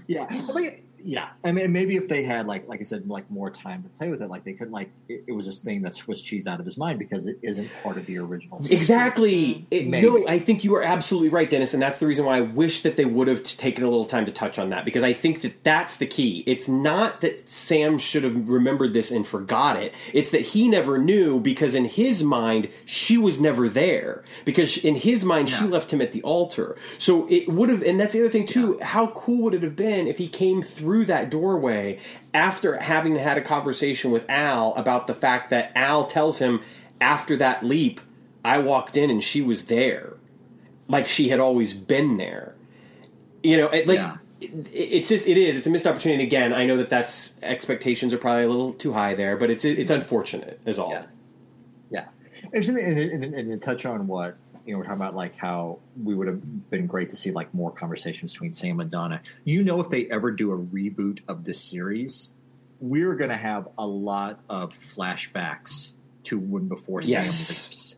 Yeah, like, yeah. I mean, maybe if they had like, like I said, like more time to play with it, like they could like it, it was this thing that Swiss cheese out of his mind because it isn't part of the original. Exactly. It- no, I think you are absolutely right, Dennis, and that's the reason why I wish that they would have taken a little time to touch on that because I think that that's the key. It's not that Sam should have remembered this and forgot it. It's that he never knew because in his mind she was never there because in his mind she left him at the altar. So it would have, and that's the other thing too. How cool would it have been if he came through that doorway after having had a conversation with Al about the fact that Al tells him after that leap, I walked in and she was there, like she had always been there. You know, it, like. Yeah. it- It's just it is it's a missed opportunity again. I know that that's expectations are probably a little too high there, but it's it's unfortunate is all. Yeah. Yeah, and, and, and, and, and to touch on what you know, we're talking about like how we would have been great to see like more conversations between Sam and Donna. You know, if they ever do a reboot of this series, we're going to have a lot of flashbacks to when before Sam Yes. was.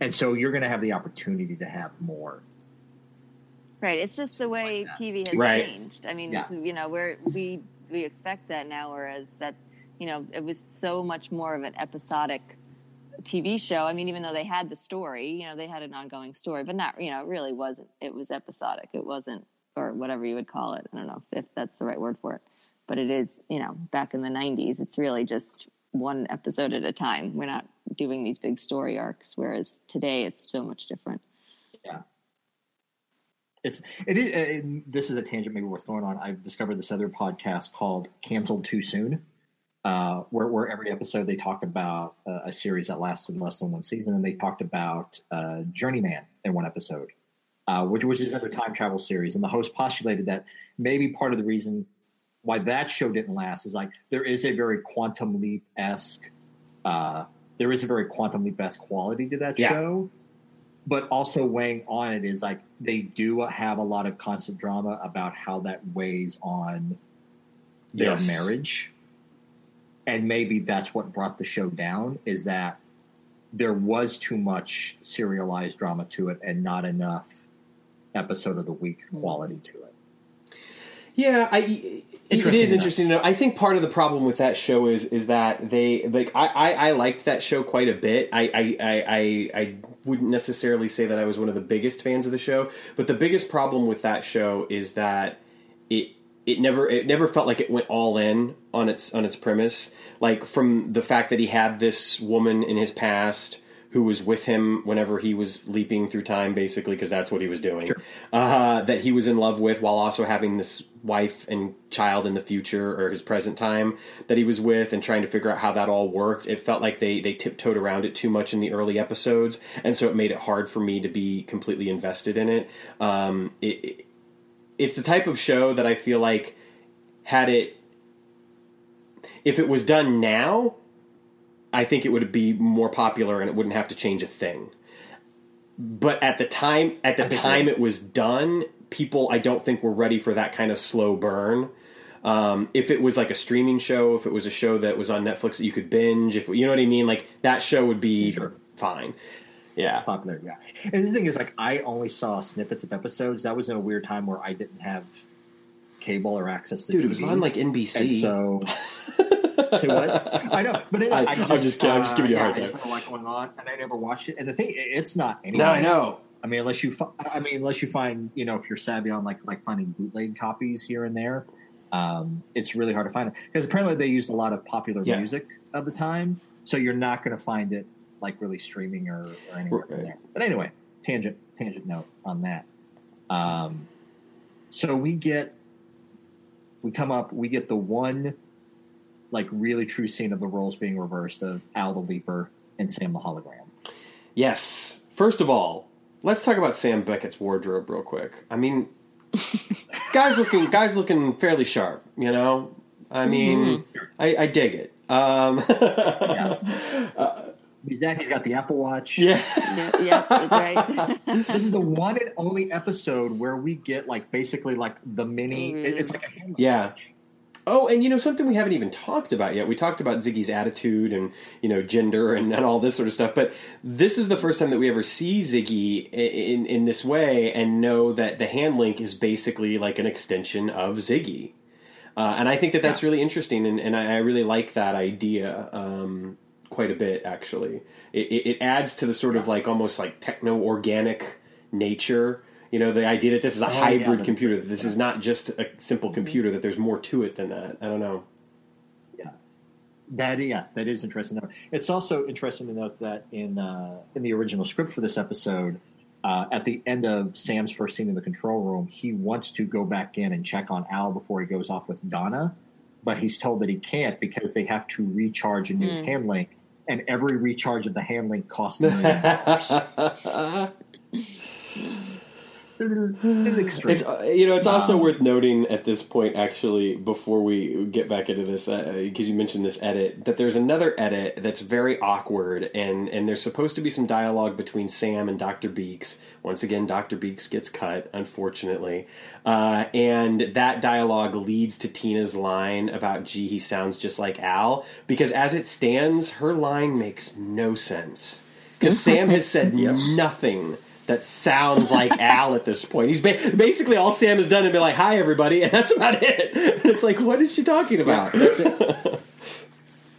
And so you're going to have the opportunity to have more. Right. It's just the way that. TV has Right. changed. I mean, Yeah. you know, we're, we we expect that now, whereas that, you know, it was so much more of an episodic TV show. I mean, even though they had the story, you know, they had an ongoing story, but not, you know, it really wasn't. It was episodic. It wasn't, or whatever you would call it. I don't know if that's the right word for it, but it is. You know, back in the '90s, it's really just one episode at a time. We're not doing these big story arcs, whereas today it's so much different. Yeah. It's it is. uh this is a tangent maybe worth going on. I've discovered this other podcast called "Canceled Too Soon," uh, where where every episode they talk about uh, a series that lasted less than one season, and they talked about uh, Journeyman in one episode, uh, which which is another time travel series. And the host postulated that maybe part of the reason why that show didn't last is like there is a very quantum leap esque. Uh, there is a very quantum leap esque quality to that Yeah. show but also weighing on it is like they do have a lot of constant drama about how that weighs on their Yes. marriage and maybe that's what brought the show down is that there was too much serialized drama to it and not enough episode of the week hmm. quality to it Yeah, I, it enough. interesting to know. I think part of the problem with that show is is that they like I, I, I liked that show quite a bit. I, I, I, I, I wouldn't necessarily say that I was one of the biggest fans of the show, but the biggest problem with that show is that it it never it never felt like it went all in on its on its premise. Like from the fact that he had this woman in his past who was with him whenever he was leaping through time, basically, because that's what he was doing. Uh, that he was in love with, while also having this wife and child in the future or his present time that he was with, and trying to figure out how that all worked. It felt like they they tiptoed around it too much in the early episodes, and so it made it hard for me to be completely invested in it. Um, it, it it's the type of show that I feel like had it if it was done now, I think it would be more popular and it wouldn't have to change a thing. But at the time at the time it was done, people I don't think were ready for that kind of slow burn. Um, if it was like a streaming show, if it was a show that was on Netflix that you could binge, if you know what I mean, like that show would be Sure. fine. Yeah. popular yeah and the thing is like i only saw snippets of episodes that was in a weird time where i didn't have cable or access to Dude, TV. it was on like NBC. And so, to what? I know, but it, I- I, I'm just, just kidding. I'm just giving you a yeah, hard I time. just don't like going on, and I never watched it. And the thing, it's not. Anyway. No, I know. I mean, unless you, fi- I mean, unless you find, you know, if you're savvy on like like finding bootleg copies here and there, um, it's really hard to find it because apparently they used a lot of popular Yeah. music of the time, so you're not going to find it like really streaming or, or anywhere from there. But anyway, tangent tangent note on that. Um, so we get we come up, we get the one like really true scene of the roles being reversed of Al the Leaper and Sam the Hologram. Yes. First of all, let's talk about Sam Beckett's wardrobe real quick. I mean, guys looking guys looking fairly sharp. You know, I mean, I, I dig it. Um, Yeah. He's that he's got the Apple Watch. yeah. yeah, yeah, that's right. This is the one and only episode where we get like basically like the mini. it- It's like a hand Yeah. Oh, and you know something we haven't even talked about yet. We talked about Ziggy's attitude and you know gender and, and all this sort of stuff, but this is the first time that we ever see Ziggy i- in in this way and know that the hand link is basically like an extension of Ziggy. Uh, and I think that that's really interesting, and, and I, I really like that idea um, quite a bit. Actually, it, it, it adds to the sort of like almost like techno organic nature. You know, the idea that this is a Oh, hybrid that's- computer. That this is not just a simple computer. That there's more to it than that. I don't know. Yeah, that yeah, that is interesting. to note. It's also interesting to note that in uh, in the original script for this episode, uh, at the end of Sam's first scene in the control room, he wants to go back in and check on Al before he goes off with Donna, but he's told that he can't because they have to recharge a new hand link, and every recharge of the hand link costs a million dollars. It's a little, little extreme. It's uh, you know it's also Um, worth noting at this point actually before we get back into this because you mentioned this edit that there's another edit that's very awkward and and there's supposed to be some dialogue between Sam and Dr. Beeks. Once again, Dr. Beeks gets cut unfortunately, uh, and that dialogue leads to Tina's line about "gee, he sounds just like Al" because as it stands, her line makes no sense because Sam has said nothing that sounds like Al at this point. He's ba- basically all Sam has done is be like, "Hi, everybody," and that's about it. And it's like, what is she talking about? That's it.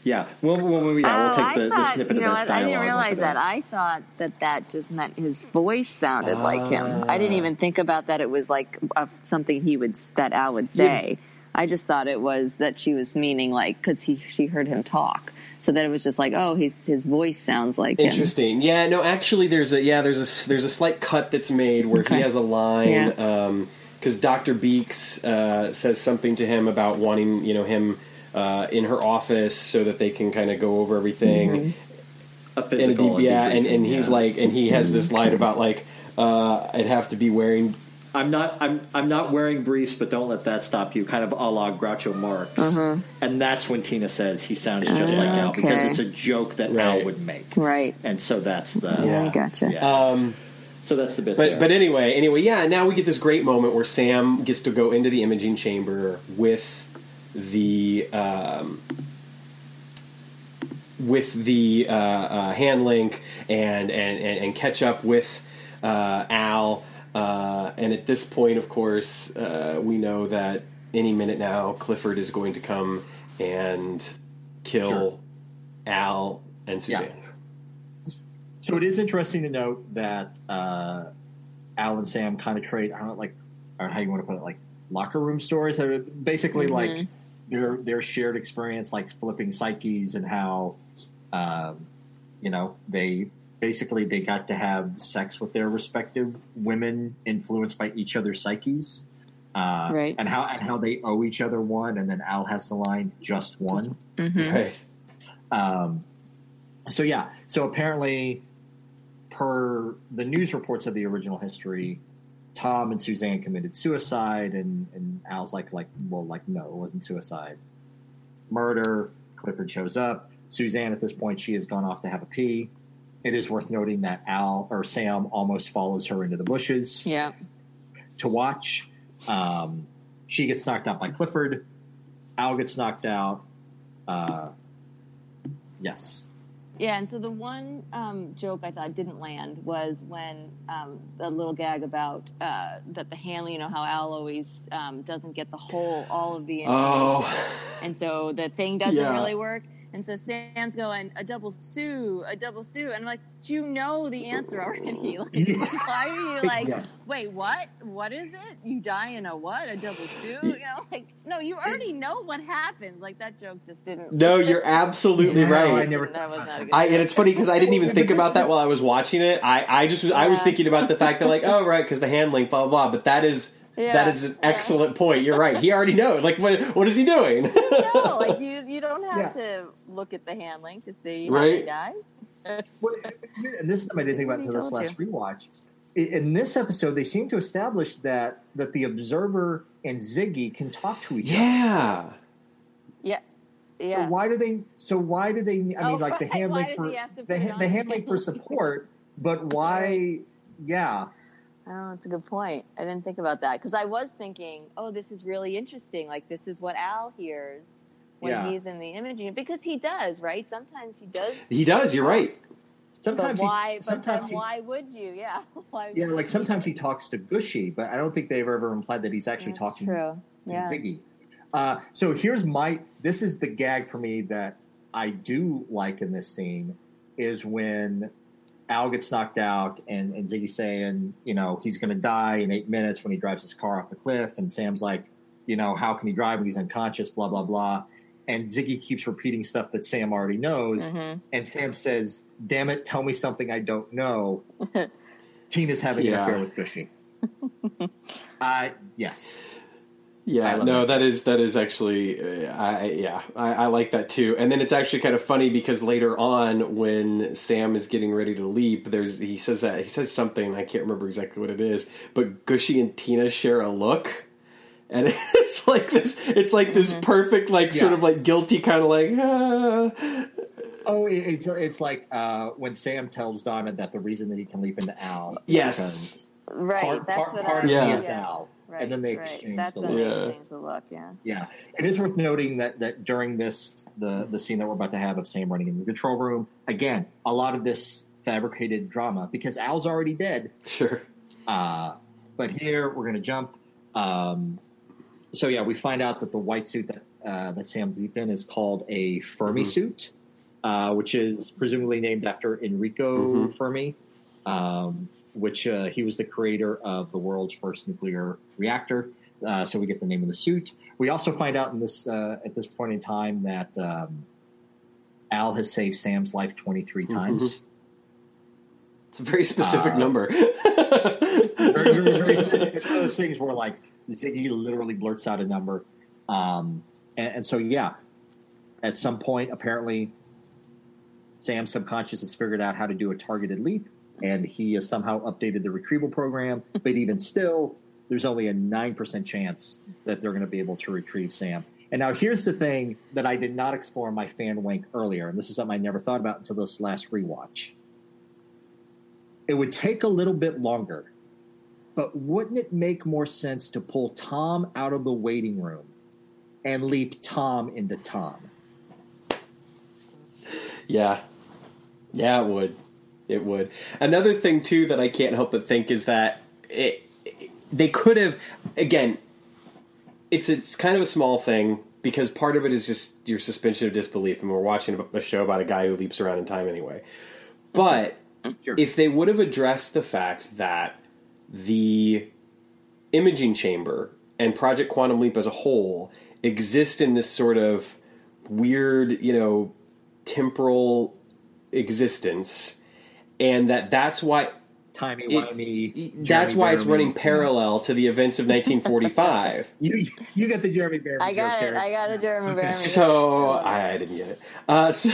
Yeah, well, well, well, yeah, we'll Oh, take I the, the snippet you know of what, that I dialogue. didn't realize that. I thought that that just meant his voice sounded like him. I didn't even think about that. It was like uh, something he would that Al would say. I just thought it was that she was meaning like because he she heard him talk. So that it was just like, oh, his his voice sounds like him. Interesting. Yeah, no, actually, there's a yeah, there's a there's a slight cut that's made where he has a line Yeah. because Doctor Beeks uh, says something to him about wanting you know him uh, in her office so that they can kind of go over everything. Mm-hmm. a And a physical, deep, yeah, and, and he's yeah. like, and he has this line about like, uh, I'd have to be wearing I'm not I'm I'm not wearing briefs, but don't let that stop you. Kind of a la Groucho Marx, and that's when Tina says he sounds just like Al because it's a joke that Right. Al would make, Right. and so that's the Yeah, I gotcha. yeah. Um, so that's the bit. But there. but anyway, anyway, yeah. Now we get this great moment where Sam gets to go into the imaging chamber with the um, with the uh, uh, hand link and, and and and catch up with uh, Al. Uh, and at this point, of course, uh, we know that any minute now Clifford is going to come and kill Sure. Al and Suzanne. So it is interesting to note that uh, Al and Sam kind of trade. I don't know, like, or how you want to put it, like locker room stories. They're basically like their their shared experience, like flipping psyches, and how, um, you know, they basically they got to have sex with their respective women, influenced by each other's psyches. Uh, Right. and how and how they owe each other one, and then Al has the line "just one." Right. Um, so yeah, so apparently, per the news reports of the original history, Tom and Suzanne committed suicide, and and Al's like like well like no, it wasn't suicide, murder. Clifford shows up. Suzanne at this point she has gone off to have a pee. It is worth noting that Al or Sam almost follows her into the bushes Yeah. to watch. Um, she gets knocked out by Clifford. Al gets knocked out. Uh, yes. Yeah, and so the one um, joke I thought didn't land was when um, the little gag about uh, that the handler, you know, how Al always um, doesn't get the whole, all of the information, Oh. and so the thing doesn't Yeah. really work. And so Sam's going a double sue, a double sue, and I'm like, do you know the answer already. Like, Yeah. why are you like, Yeah. wait, what? What is it? You die in a what? A double sue? You know, like, no, you already know what happened. Like that joke just didn't. No, you're absolutely No, right. I never. That was not a good. I, and it's funny because I didn't even think about that while I was watching it. I, I just was I was thinking about the fact that like oh right because the hand link blah blah blah. But that is Yeah. that is an Yeah. excellent point. You're right. He already knows. Like what what is he doing? no, like you, you don't have to look at the hand link to see Right. they die. Well, and this is something I didn't think about until this told last rewatch. In this episode, they seem to establish that that the observer and Ziggy can talk to each other. yeah. Yeah, So why do they? So why do they? I mean, Oh, like the right. hand link for he have to the, put it ha- on the the hand link for support, but why? Yeah, Oh, that's a good point. I didn't think about that because I was thinking, oh, this is really interesting. Like this is what Al hears when Yeah. he's in the imaging because he does, right? Sometimes he does. He does. You're right. But sometimes why? He, but sometimes then he, why would you? Yeah. Why? yeah, like sometimes he talks to Gooshie, but I don't think they've ever implied that he's actually That's talking true. to Yeah. Ziggy. Uh, so here's my. This is the gag for me that I do like in this scene is when Al gets knocked out and, and Ziggy's saying, you know, he's going to die in eight minutes when he drives his car off the cliff, and Sam's like, you know, how can he drive when he's unconscious? Blah blah blah. And Ziggy keeps repeating stuff that Sam already knows, Mhm. and Sam says, "Damn it, tell me something I don't know." Tina's having Yeah. an affair with Gooshie. uh, yes. I Yeah, no, it. that is that is actually, uh, I yeah, I, I like that too. And then it's actually kind of funny because later on, when Sam is getting ready to leap, there's he says that he says something I can't remember exactly what it is, but Gooshie and Tina share a look, and it's like this, it's like this perfect, like sort of like guilty kind of like, ah. Oh, it's it's like uh, when Sam tells Donna that the reason that he can leap into Al, Yes. because Right. part, that's part, what part I. of Yeah. me yes. is Al, Right, and then they right. exchange That's the when look. look. they Yeah. exchange the look. Yeah. Yeah, it is worth noting that that during this the the scene that we're about to have of Sam running in the control room again, a lot of this fabricated drama because Al's already dead. sure, Uh, but here we're going to jump. Um, so yeah, we find out that the white suit that uh, that Sam's deep in is called a Fermi Mhm. suit, uh, which is presumably named after Enrico Mhm. Fermi, um, which uh, he was the creator of the world's first nuclear reactor. Uh, so we get the name of the suit. We also find out in this uh, at this point in time that um, Al has saved Sam's life twenty three times. it's a very specific Uh, number. very, very, very specific. It's one of those things where like he literally blurts out a number, um, and, and so yeah, at some point apparently, Sam's subconscious has figured out how to do a targeted leap, and he has somehow updated the retrieval program. But even still, there's only a nine percent chance that they're going to be able to retrieve Sam. And now here's the thing that I did not explore in my fan wank earlier, and this is something I never thought about until this last rewatch. It would take a little bit longer but wouldn't it make more sense to pull Tom out of the waiting room and leap Tom into Tom? Yeah. Yeah, it would. It would. Another thing too that I can't help but think is that it, they could have again it's it's kind of a small thing because part of it is just your suspension of disbelief and we're watching a- a show about a guy who leaps around in time anyway. But Sure. if they would have addressed the fact that the imaging chamber and Project Quantum Leap as a whole exist in this sort of weird, you know, temporal existence, and that that's why Timey wimey. that's Jeremy why it's running parallel to the events of 1945. You you got the Jeremy Bearimy. I got it. there. I got a Jeremy Bearimy. so I, I didn't get it. Uh, so,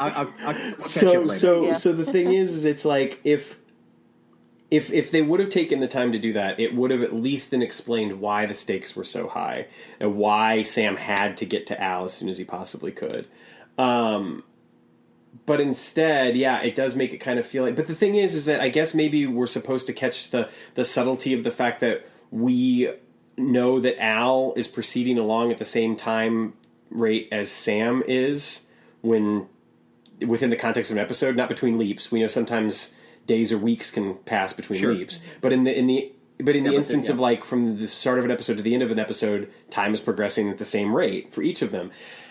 catch up so so Yeah. so the thing is, is it's like if if if they would have taken the time to do that, it would have at least then explained why the stakes were so high and why Sam had to get to Al as soon as he possibly could. Um, but instead, yeah, it does make it kind of feel like. But the thing is, is that I guess maybe we're supposed to catch the the subtlety of the fact that we know that Al is proceeding along at the same time rate as Sam is when within the context of an episode, not between leaps. We know sometimes days or weeks can pass between Sure. leaps, but in the in the but in the but instance yeah. of like from the start of an episode to the end of an episode, time is progressing at the same rate for each of them.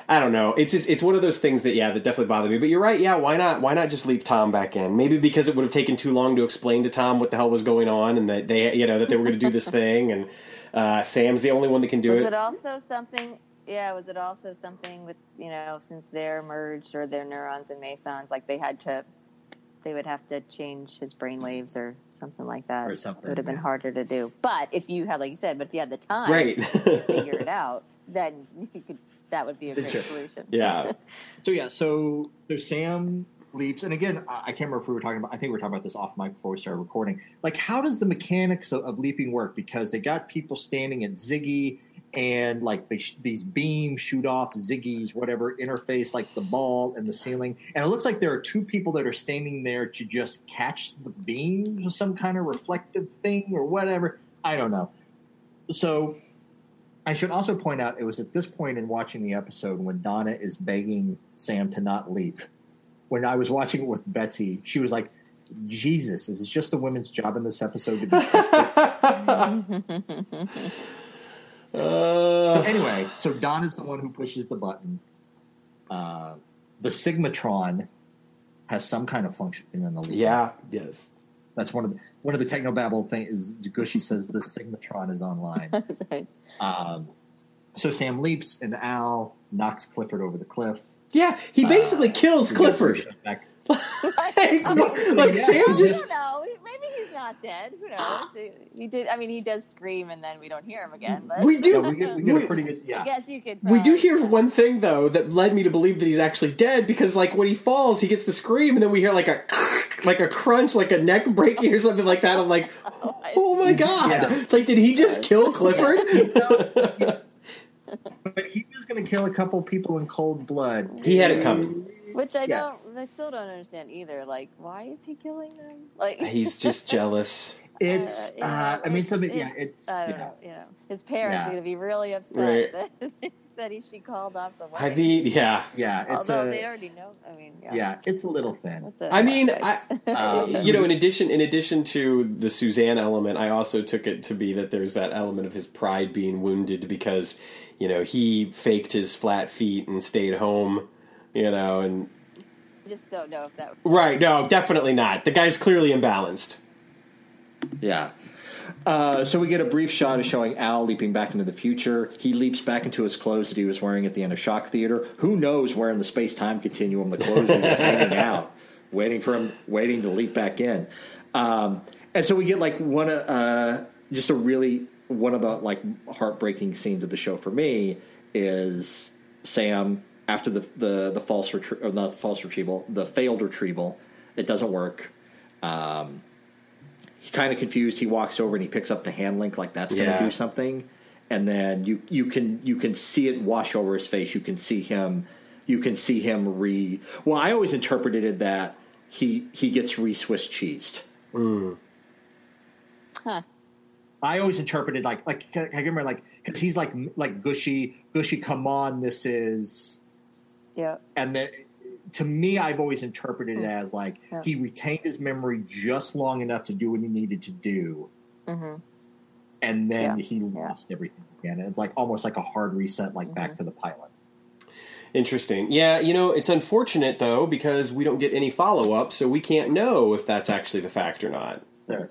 I don't know. It's just, it's one of those things that yeah, that definitely bother me. But you're right. Yeah, why not? Why not just leave Tom back in? Maybe because it would have taken too long to explain to Tom what the hell was going on, and that they you know that they were going to do this thing, and uh, Sam's the only one that can do Was it. Was it also something? Yeah, was it also something with you know since they're merged or their neurons and mesons, like they had to, they would have to change his brain waves or something like that. Or something, it would have been yeah. harder to do. But if you had, like you said, but if you had the time Right. to figure it out, then you could. That would be a great Sure. solution. yeah. So yeah, so so Sam leaps, and again, I I can't remember if we were talking about. I think we were talking about this off mic before we started recording. Like, how does the mechanics of, of leaping work? Because they got people standing at Ziggy, and like they sh- these beams shoot off Ziggy's whatever interface, like the ball and the ceiling, and it looks like there are two people that are standing there to just catch the beams with some kind of reflective thing or whatever. I don't know. So I should also point out it was at this point in watching the episode when Donna is begging Sam to not leap. When I was watching it with Betsy, she was like, Jesus, is it just a women's job in this episode to be desperate? Uh, anyway, so Don is the one who pushes the button. Uh, the Sigmatron has some kind of function in the leap. yeah. Yes. That's one of the one of the technobabble things is Gooshie says the Sigmatron is online. That's right. um, so Sam leaps and Al knocks Clifford over the cliff. Yeah. He basically kills Clifford. back. like, like Yeah. Sam I just don't know. Maybe he's not dead. Who knows? He, he did. I mean, he does scream, and then we don't hear him again. But We do- Yeah, we get, we get We- a pretty good. Yeah, I guess you could. We do hear one thing though that led me to believe that he's actually dead because like when he falls, he gets the scream, and then we hear like a like a crunch, like a neck breaking or something like that. I'm like, oh my oh god! Yeah. It's like, did he just kill Clifford? but he was going to kill a couple people in cold blood. he had it coming. Which I Yeah. don't. I still don't understand either. Like, why is he killing them? Like, He's just jealous. It's. Uh, uh, I mean, something. Yeah, it's- it's. I don't yeah. know. You know, his parents Yeah. are going to be really upset Right. that, that he she called off the I wedding. mean, yeah. Yeah, it's Although a. they already know. I mean, yeah. yeah, it's a little thin. That's a I mean, I. Um, you know, in addition, in addition to the Suzanne element, I also took it to be that there's that element of his pride being wounded because, you know, he faked his flat feet and stayed home, you know, and I just don't know if that. right, no, definitely not. The guy's clearly imbalanced. Yeah. Uh, so we get a brief shot of showing Al leaping back into the future. He leaps back into his clothes that he was wearing at the end of Shock Theater. Who knows where in the space time continuum the clothes are just hanging out, waiting for him, waiting to leap back in. Um, and so we get like one, of uh, just a really one of the like heartbreaking scenes of the show for me is Sam after the the the false retrie- or not false retrieval, the failed retrieval. It doesn't work. Um, he's kind of confused. He walks over and he picks up the hand link like that's going to Yeah. do something, and then you you can you can see it wash over his face. You can see him. You can see him re. Well, I always interpreted it that he he gets re Swiss cheesed. Huh. I always interpreted like like I remember like because he's like like Gooshie Gooshie. Come on, this is Yeah. and then to me, I've always interpreted it as like Yeah. he retained his memory just long enough to do what he needed to do, Mhm. and then Yeah. he Yeah. lost everything again. It's like almost like a hard reset, like back Mm-hmm. to the pilot. Interesting. Yeah, you know, it's unfortunate though because we don't get any follow up, so we can't know if that's actually the fact or not. There.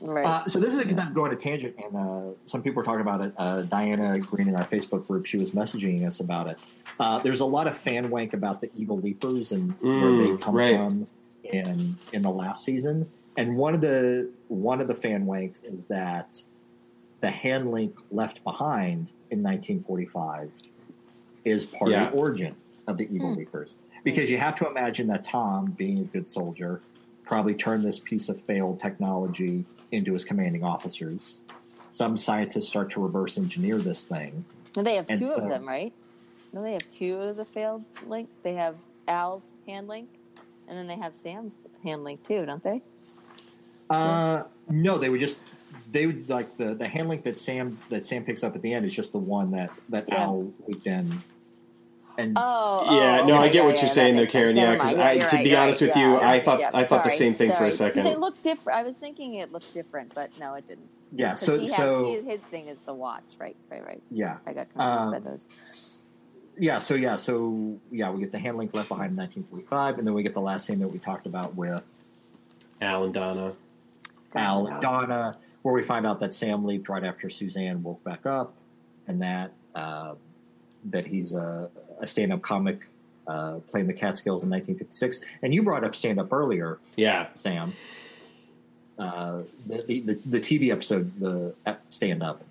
Right. Uh, so this is a good time going on a tangent, and uh, some people were talking about it. Uh, Diana Green in our Facebook group, she was messaging us about it. Uh, there's a lot of fan wank about the evil leapers and where Mm, they come right. from in in the last season. And one of the one of the fan wanks is that the hand link left behind in 1945 is part Yeah. of the origin of the evil leapers. Because you have to imagine that Tom, being a good soldier, probably turned this piece of failed technology into his commanding officers. Some scientists start to reverse engineer this thing. And they have and two so- of them, right? No, they have two of the failed link. They have Al's hand link, and then they have Sam's hand link too, don't they? Uh, no, they would just they would like the the hand link that Sam that Sam picks up at the end is just the one that that Yeah. Al leaked in. and Oh, Yeah, oh, no, okay, I get yeah, what you're that saying though, makes sense. Karen. Never Yeah, 'cause mind. To right, be you're honest right. with you, Yeah, I thought- yeah, I thought the same thing for a second. It looked different. I was thinking it looked different, but no, it didn't. yeah. 'Cause So he has, so he- his thing is the watch, right? Right, right. yeah. I got confused Um, by those. Yeah, so yeah, so yeah, we get the hand link left behind in 1945, and then we get the last scene that we talked about with Al and Donna. Al Dun, and Donna, where we find out that Sam leaped right after Suzanne woke back up, and that uh, that he's a, a stand-up comic uh, playing the Catskills in 1956. And you brought up stand-up earlier, Yeah, Sam. Uh, the, the the TV episode, the stand-up,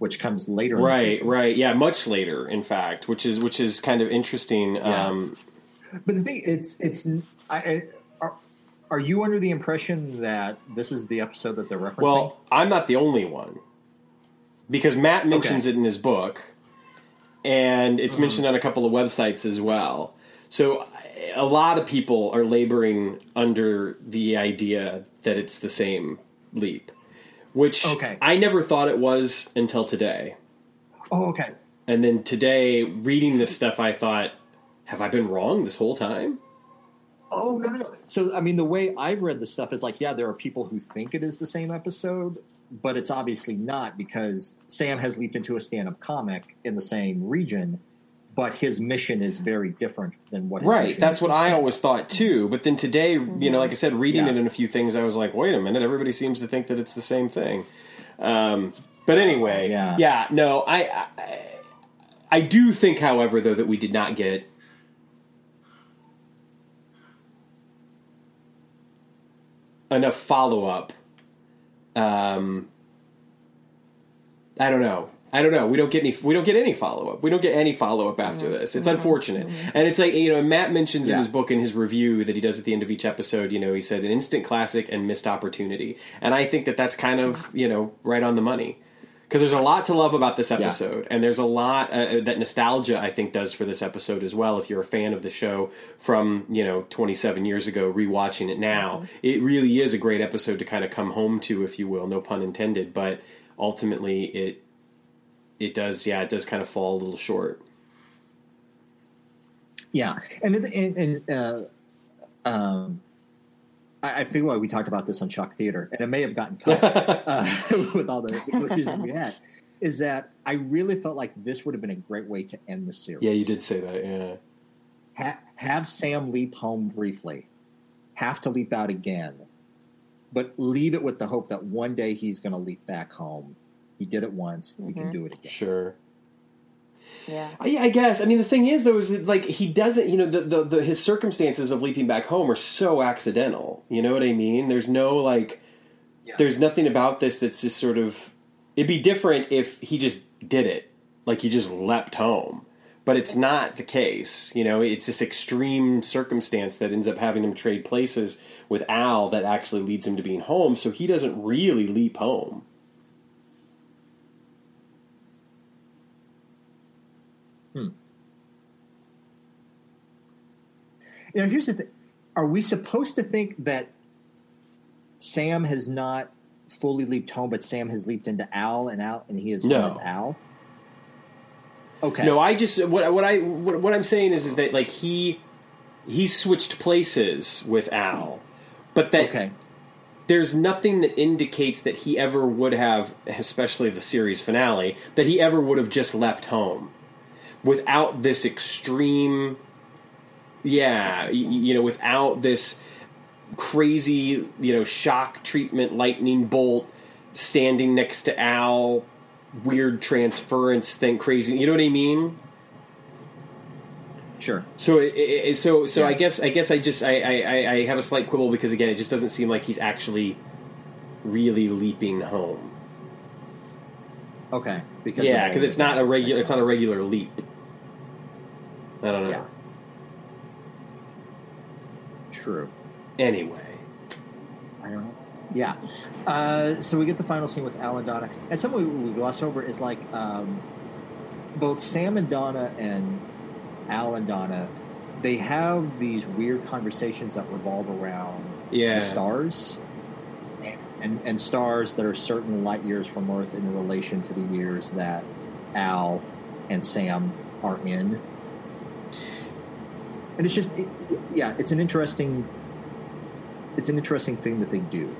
which comes later. in right, right. Yeah, much later, in fact, which is which is kind of interesting. Yeah. Um, But the thing, it's it's. I, I, are, are you under the impression that this is the episode that they're referencing? well, I'm not the only one because Matt mentions Okay. it in his book, and it's Mm-hmm. mentioned on a couple of websites as well. So a lot of people are laboring under the idea that it's the same leap, which Okay. I never thought it was until today. oh, okay. And then today, reading this stuff, I thought, have I been wrong this whole time? Oh no, no, no. So I mean, the way I've read the stuff is like, yeah, there are people who think it is the same episode, but it's obviously not because Sam has leaped into a stand-up comic in the same region, but his mission is very different than what. His Right. That's what I always thought too. But then today, you know, like I said, reading Yeah. it in a few things, I was like, wait a minute, everybody seems to think that it's the same thing. Um, but anyway, Yeah. no, I, I, I do think, however, though, that we did not get. Enough follow up. Um, I don't know. I don't know. We don't get any. We don't get any follow up. We don't get any follow up after this. It's unfortunate, mm-hmm. and it's like you know. Matt mentions in his book in his review that he does at the end of each episode. You know, he said an instant classic and missed opportunity, and I think that that's kind of you know right on the money because there's a lot to love about this episode, and there's a lot uh, uh, that nostalgia I think does for this episode as well. If you're a fan of the show from you know 27 years ago, rewatching it now, mm-hmm. it really is a great episode to kind of come home to, if you will, no pun intended. But ultimately, it it does, yeah, it does kind of fall a little short. Yeah, and and, and uh, um, I, I feel like we talked about this on Shock Theater, and it may have gotten cut uh, with all the glitches that we had. Is that I really felt like this would have been a great way to end the series. Yeah, you did say that. Yeah, Ha- have Sam leap home briefly, have to leap out again, but leave it with the hope that one day he's going to leap back home. He did it once; he can mm-hmm. do it again. sure. Yeah. I, I guess. I mean, the thing is, though, is that, like he doesn't. You know, the, the the his circumstances of leaping back home are so accidental. You know what I mean? There's no like. Yeah. There's nothing about this that's just sort of. It'd be different if he just did it, like he just leapt home. But it's not the case. You know, it's this extreme circumstance that ends up having him trade places with Al that actually leads him to being home. So he doesn't really leap home. Hmm. You know, here's the thing: Are we supposed to think that Sam has not fully leaped home, but Sam has leaped into Al, and Al, and he is No. as Al? Okay. No, I just what what I what, what I'm saying is is that like he he switched places with Al, but that okay. there's nothing that indicates that he ever would have, especially the series finale, that he ever would have just leapt home without this extreme, yeah, y- you know, without this crazy, you know, shock treatment, lightning bolt, standing next to Al, weird transference thing, crazy. You know what I mean? Sure. So, it, it, so, so I guess, I guess, I just, I, I, I- I have a slight quibble because again, it just doesn't seem like he's actually really leaping home. Okay. Because yeah, because it's not a regular, it's not a regular leap. I don't know. Yeah. True. Anyway, I don't know. Yeah. Uh, so we get the final scene with Al and Donna, and something we, we gloss over is like um, both Sam and Donna and Al and Donna. They have these weird conversations that revolve around Yeah. the stars, and, and and stars that are certain light years from Earth in relation to the years that Al and Sam are in. And it's just it, yeah, it's an interesting it's an interesting thing that they do.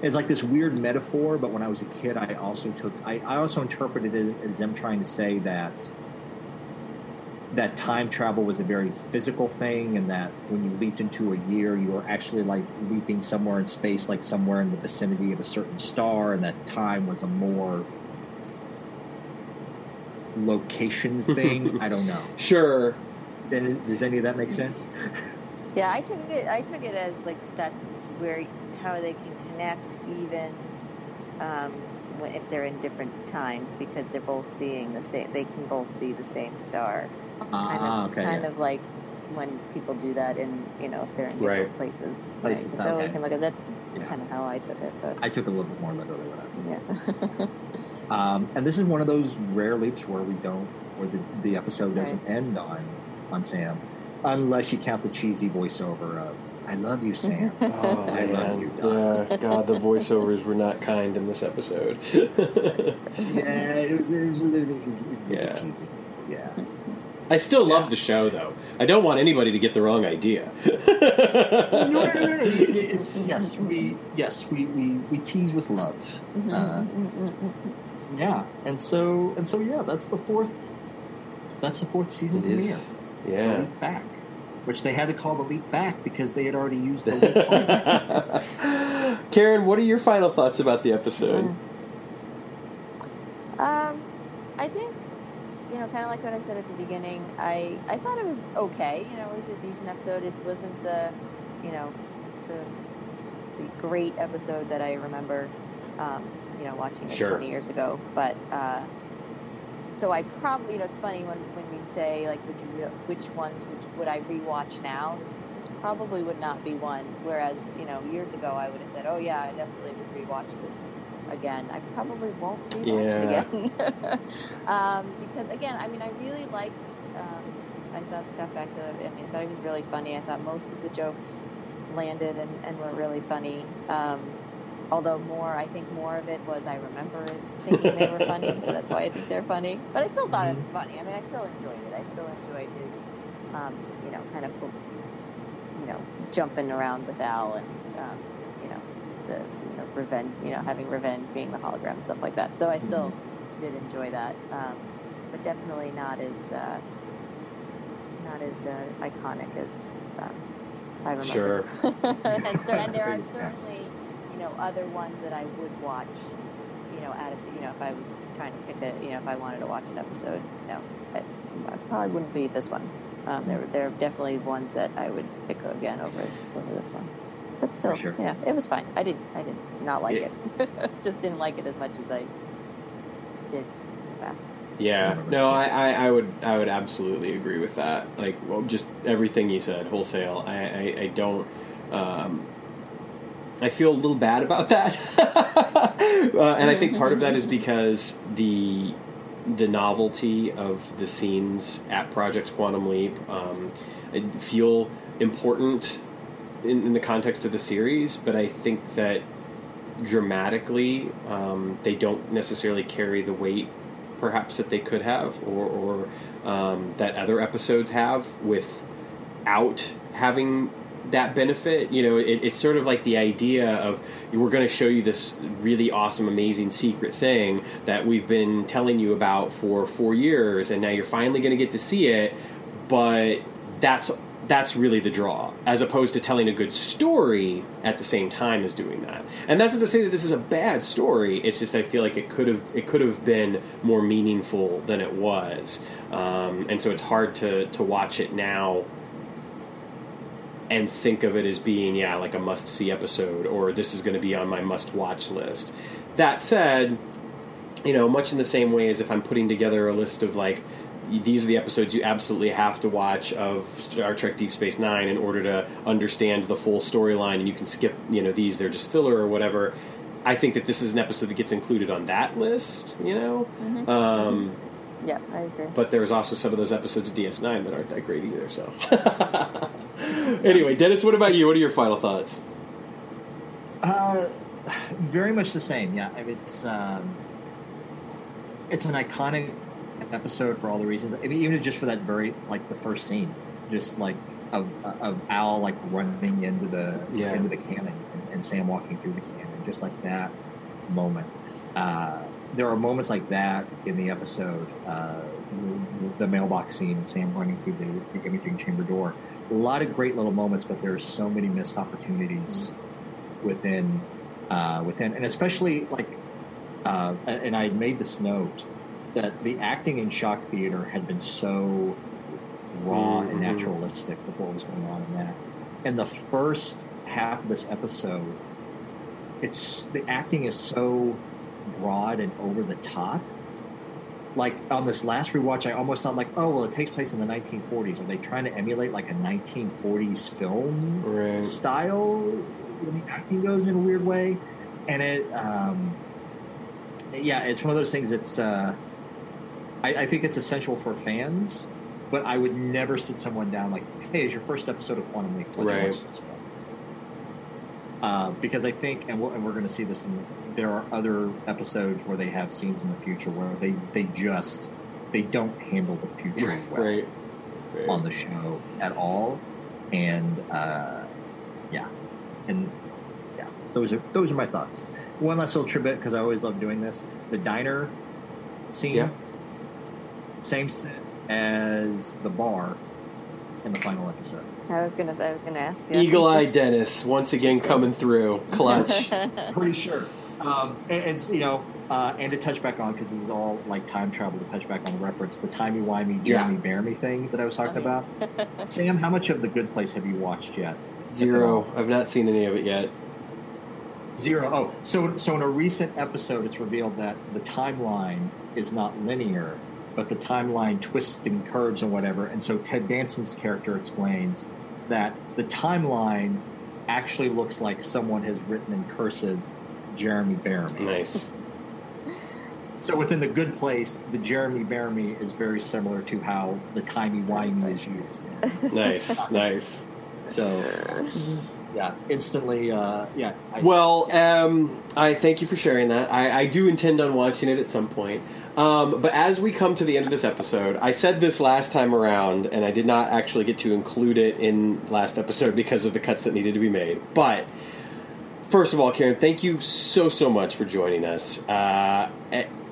It's like this weird metaphor, but when I was a kid, I also took I, I also interpreted it as them trying to say that that time travel was a very physical thing, and that when you leaped into a year, you were actually like leaping somewhere in space, like somewhere in the vicinity of a certain star, and that time was a more location thing. I don't know. Sure. Does any of that make sense? Yeah, I took it. I took it as like that's where how they can connect even um, when, if they're in different times because they're both seeing the same. They can both see the same star. kind Ah, of, okay. kind yeah. of like when people do that in you know if they're in different Right. places. Places, right? So we can look at that's Yeah. kind of how I took it. But I took it a little bit more literally what I was. yeah, Um, and this is one of those rare leaps where we don't, where the, the episode doesn't end on on Sam, unless you count the cheesy voiceover of "I love you, Sam." Oh, I love you, Don. Yeah, God, the voiceovers were not kind in this episode. yeah, it was, it was, a little- it was, it was a Yeah. bit cheesy. Yeah. I still love the show, though. I don't want anybody to get the wrong idea. no, no, no, no, no. It's, yes, we yes we, we, we tease with love. Uh, yeah, and so and so yeah, that's the fourth. That's the fourth season It premiere. is. The leap back, which they had to call the leap back because they had already used the leap. Karen, what are your final thoughts about the episode? Um, I think, you know, kind of like what I said at the beginning. I I thought it was okay. You know, it was a decent episode. It wasn't the, you know, the the great episode that I remember, um, you know, watching it Sure. 20 years ago. But uh, so I probably, you know, it's funny when when we say like, would you which ones would, would I rewatch now? This, this probably would not be one. Whereas, you know, years ago I would have said, oh yeah, I definitely would rewatch this again. I probably won't rewatch Yeah. it again. um, because again, I mean, I really liked. Um, I thought Scott Bakula. I mean, I thought he was really funny. I thought most of the jokes landed and, and were really funny. Um, although more, I think more of it was I remember it thinking they were funny, so that's why I think they're funny. But I still thought it was funny. I mean, I still enjoyed it. I still enjoyed his, um, you know, kind of, you know, jumping around with Al and, um, you know, the you know revenge, you know, having revenge, being the hologram, stuff like that. So I still did enjoy that, um, but definitely not as uh, not as uh, iconic as um, I remember. Sure. and, so, and there are certainly know other ones that I would watch. You know, out of you know, if I was trying to pick a, you know, if I wanted to watch an episode, no, I, I probably wouldn't be this one. Um, there, there are definitely ones that I would pick again over over this one. But still, sure. yeah, it was fine. I did, I did not not like Yeah. it. Just didn't like it as much as I did in the past. Yeah, no, I, I, I would I would absolutely agree with that. Like, well, just everything you said, wholesale. I, I, I don't. Um, I feel a little bad about that, uh, and I think part of that is because the the novelty of the scenes at Project Quantum Leap um, feel important in, in the context of the series, but I think that dramatically um, they don't necessarily carry the weight perhaps that they could have or, or um, that other episodes have without having that benefit you know it, it's sort of like the idea of we're going to show you this really awesome amazing secret thing that we've been telling you about for four years and now you're finally going to get to see it but that's that's really the draw as opposed to telling a good story at the same time as doing that. And that's not to say that this is a bad story it's just i feel like it could have it could have been more meaningful than it was. Um, and so it's hard to to watch it now and think of it as being yeah like a must see episode or this is going to be on my must watch list that said you know much in the same way as if i'm putting together a list of like these are the episodes you absolutely have to watch of Star Trek Deep Space Nine in order to understand the full storyline, and you can skip, you know, these, they're just filler or whatever. I think that this is an episode that gets included on that list, you know? Um, Yeah, I agree. but there's also some of those episodes of DS9 that aren't that great either, so. anyway, Dennis, what about you? What are your final thoughts? Uh, very much the same. Yeah, I mean, it's um, it's an iconic episode for all the reasons. I mean, even just for that very like the first scene, just like of of Al like running into the Yeah. into the cannon and, and Sam walking through the cannon, just like that moment. Uh, there are moments like that in the episode, uh, the mailbox scene Sam running through the, the imaging chamber door. A lot of great little moments, but there are so many missed opportunities within uh, within, and especially like, uh, and and I had made this note that the acting in shock theater had been so raw and Mhm. naturalistic with what was going on in that. And the first half of this episode, it's the acting is so broad and over the top. Like on this last rewatch, I almost thought like, oh well, it takes place in the 1940s. Are they trying to emulate like a 1940s film Right. style the acting goes in a weird way? And it, um, yeah, it's one of those things. It's, uh, I, I think it's essential for fans, but I would never sit someone down like, hey, is your first episode of Quantum Leap. Right. watch this one. Uh, because I think, and, we'll, and we're going to see this in, there are other episodes where they have scenes in the future where they, they just, they don't handle the future Right. well Right. right. on the show at all. And, uh, yeah. And, yeah, those are, those are my thoughts. One last little tidbit, because I always love doing this. The diner scene, Yeah. same set as the bar in the final episode. I was gonna. I was gonna ask. you. Eagle Eye Dennis once again coming through, clutch. Pretty sure. Um, and, and you know, uh, and to touch back on because this is all like time travel. To touch back on the reference, the timey wimey Jeremy Bearimy thing that I was talking about. Sam, how much of the Good Place have you watched yet? Zero. I've not seen any of it yet. Zero. Oh, so so in a recent episode, it's revealed that the timeline is not linear, but the timeline twists and curves and whatever. And so Ted Danson's character explains that the timeline actually looks like someone has written in cursive Jeremy Bearimy. Nice. So within the Good Place, the Jeremy Bearimy is very similar to how the timey wimey is used. Nice. Nice. So yeah, instantly, uh, yeah. I, Well, um, I thank you for sharing that. I, I do intend on watching it at some point. Um, but as we come to the end of this episode, I said this last time around, and I did not actually get to include it in last episode because of the cuts that needed to be made. But first of all, Karen, thank you so so much for joining us. Uh,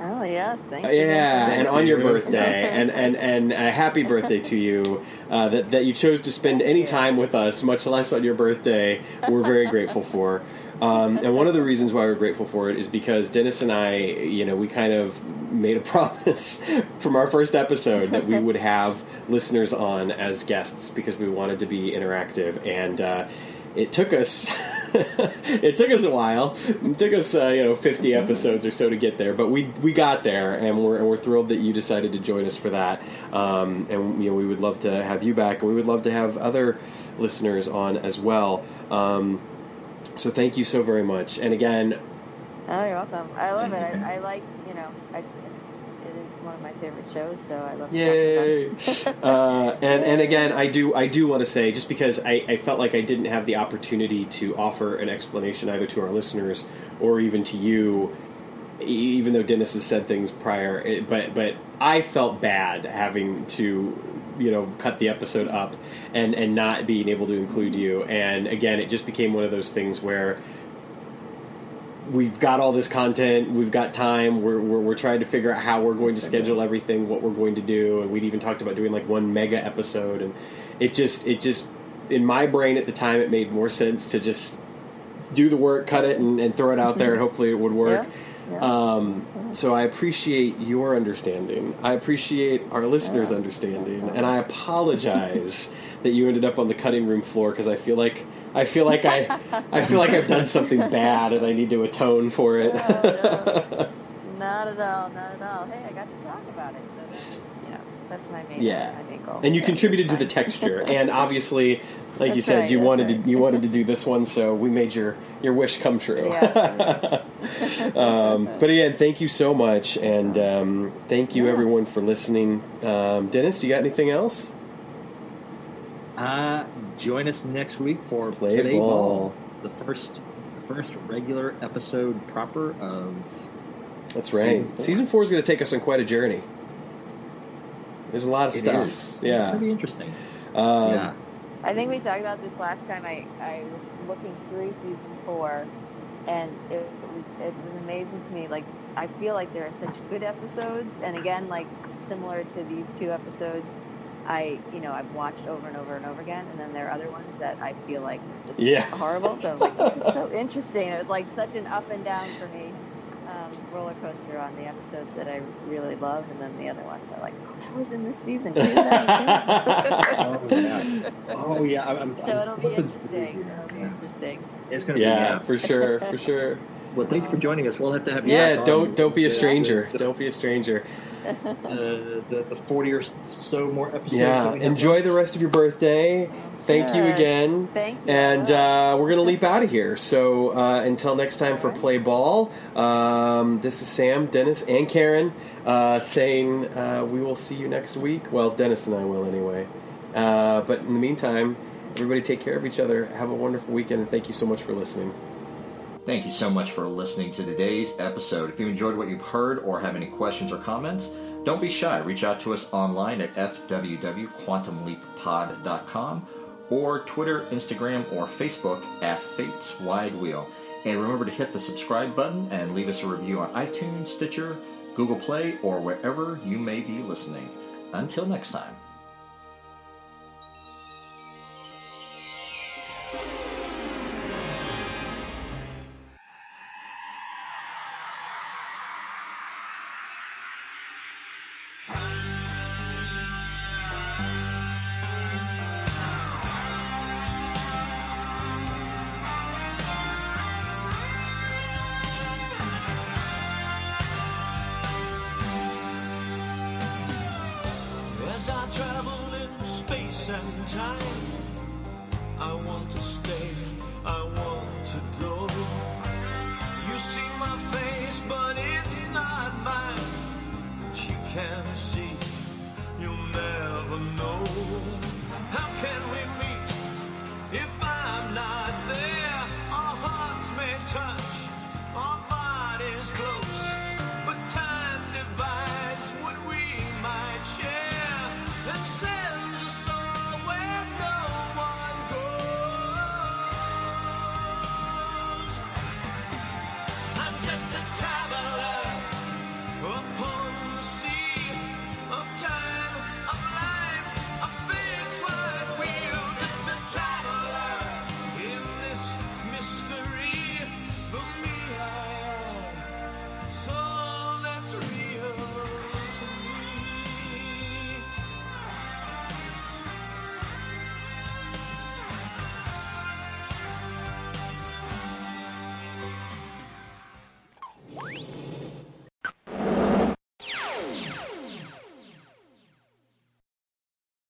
Oh yes, thanks. yeah, again and on your birthday, and and and a happy birthday to you. Uh, that that you chose to spend any time with us, much less on your birthday. We're very grateful for. Um, and one of the reasons why we're grateful for it is because Dennis and I, you know, we kind of made a promise from our first episode that we would have listeners on as guests because we wanted to be interactive and. Uh, it took us it took us a while. It took us uh, you know 50 episodes or so to get there, but we we got there, and we're and we're thrilled that you decided to join us for that. Um, and you know we would love to have you back, and we would love to have other listeners on as well. Um, so thank you so very much. And again, Oh, you're welcome. I love it. I, I like you know. I, is one of my favorite shows, so I love. Yay! uh, and and again, I do I do want to say just because I, I felt like I didn't have the opportunity to offer an explanation either to our listeners or even to you, even though Dennis has said things prior. It, but but I felt bad having to you know cut the episode up and and not being able to include you. And again, it just became one of those things where we've got all this content, we've got time, we're, we're, we're trying to figure out how we're going to schedule everything, what we're going to do, and we'd even talked about doing like one mega episode, and it just, it just, in my brain at the time, it made more sense to just do the work, cut it, and, and throw it out there, and hopefully it would work. Yeah. Yeah. Um, so I appreciate your understanding. I appreciate our listeners' understanding, and I apologize that you ended up on the cutting room floor because I feel like I feel like I I feel like I've done something bad and I need to atone for it. No, no, not at all. Not at all. Hey, I got to talk about it, so that's you know that's my main. Yeah. My main goal. and you contributed to the texture, and obviously, like you said, right, you wanted right. to you wanted to do this one, so we made your your wish come true. Yeah. um, but again, thank you so much, and um, thank you Yeah. everyone for listening. Um, Dennis, do you got anything else? Uh, join us next week for Play Play, Ball. Ball, the first first regular episode proper of. That's right. Season four. Season four is going to take us on quite a journey. There's a lot of It stuff. is. It's Yeah. gonna be interesting. Um, yeah. I think we talked about this last time. I, I was looking through season four, and it, it was it was amazing to me. Like I feel like there are such good episodes, and again, like similar to these two episodes, I you know I've watched over and over and over again, and then there are other ones that I feel like just Yeah. horrible. So I'm like, it's so interesting. It was like such an up and down for me. Um, roller coaster on the episodes that I really love, and then the other ones are like, oh, that was in this season too. That. Oh yeah. Oh yeah. I'm, I'm, So it'll be interesting. It'll be interesting. It's going to be yeah, yeah. for sure, for sure. Well, thank you for joining us. We'll have to have you. Yeah, back don't on don't be a stranger. Don't be a stranger. The, the, the forty or so more episodes. Yeah, that we have enjoy left. the rest of your birthday. Thank you again. Thank you. And uh, we're gonna leap out of here. So uh, until next time for play ball, um, this is Sam, Dennis, and Karen uh, saying uh, we will see you next week. Well, Dennis and I will anyway. Uh, but in the meantime, everybody take care of each other. Have a wonderful weekend, and thank you so much for listening. Thank you so much for listening to today's episode. If you enjoyed what you've heard or have any questions or comments, don't be shy. Reach out to us online at fwwquantumleappod.com or Twitter, Instagram, or Facebook at Fates Wide Wheel. And remember to hit the subscribe button and leave us a review on iTunes, Stitcher, Google Play, or wherever you may be listening. Until next time.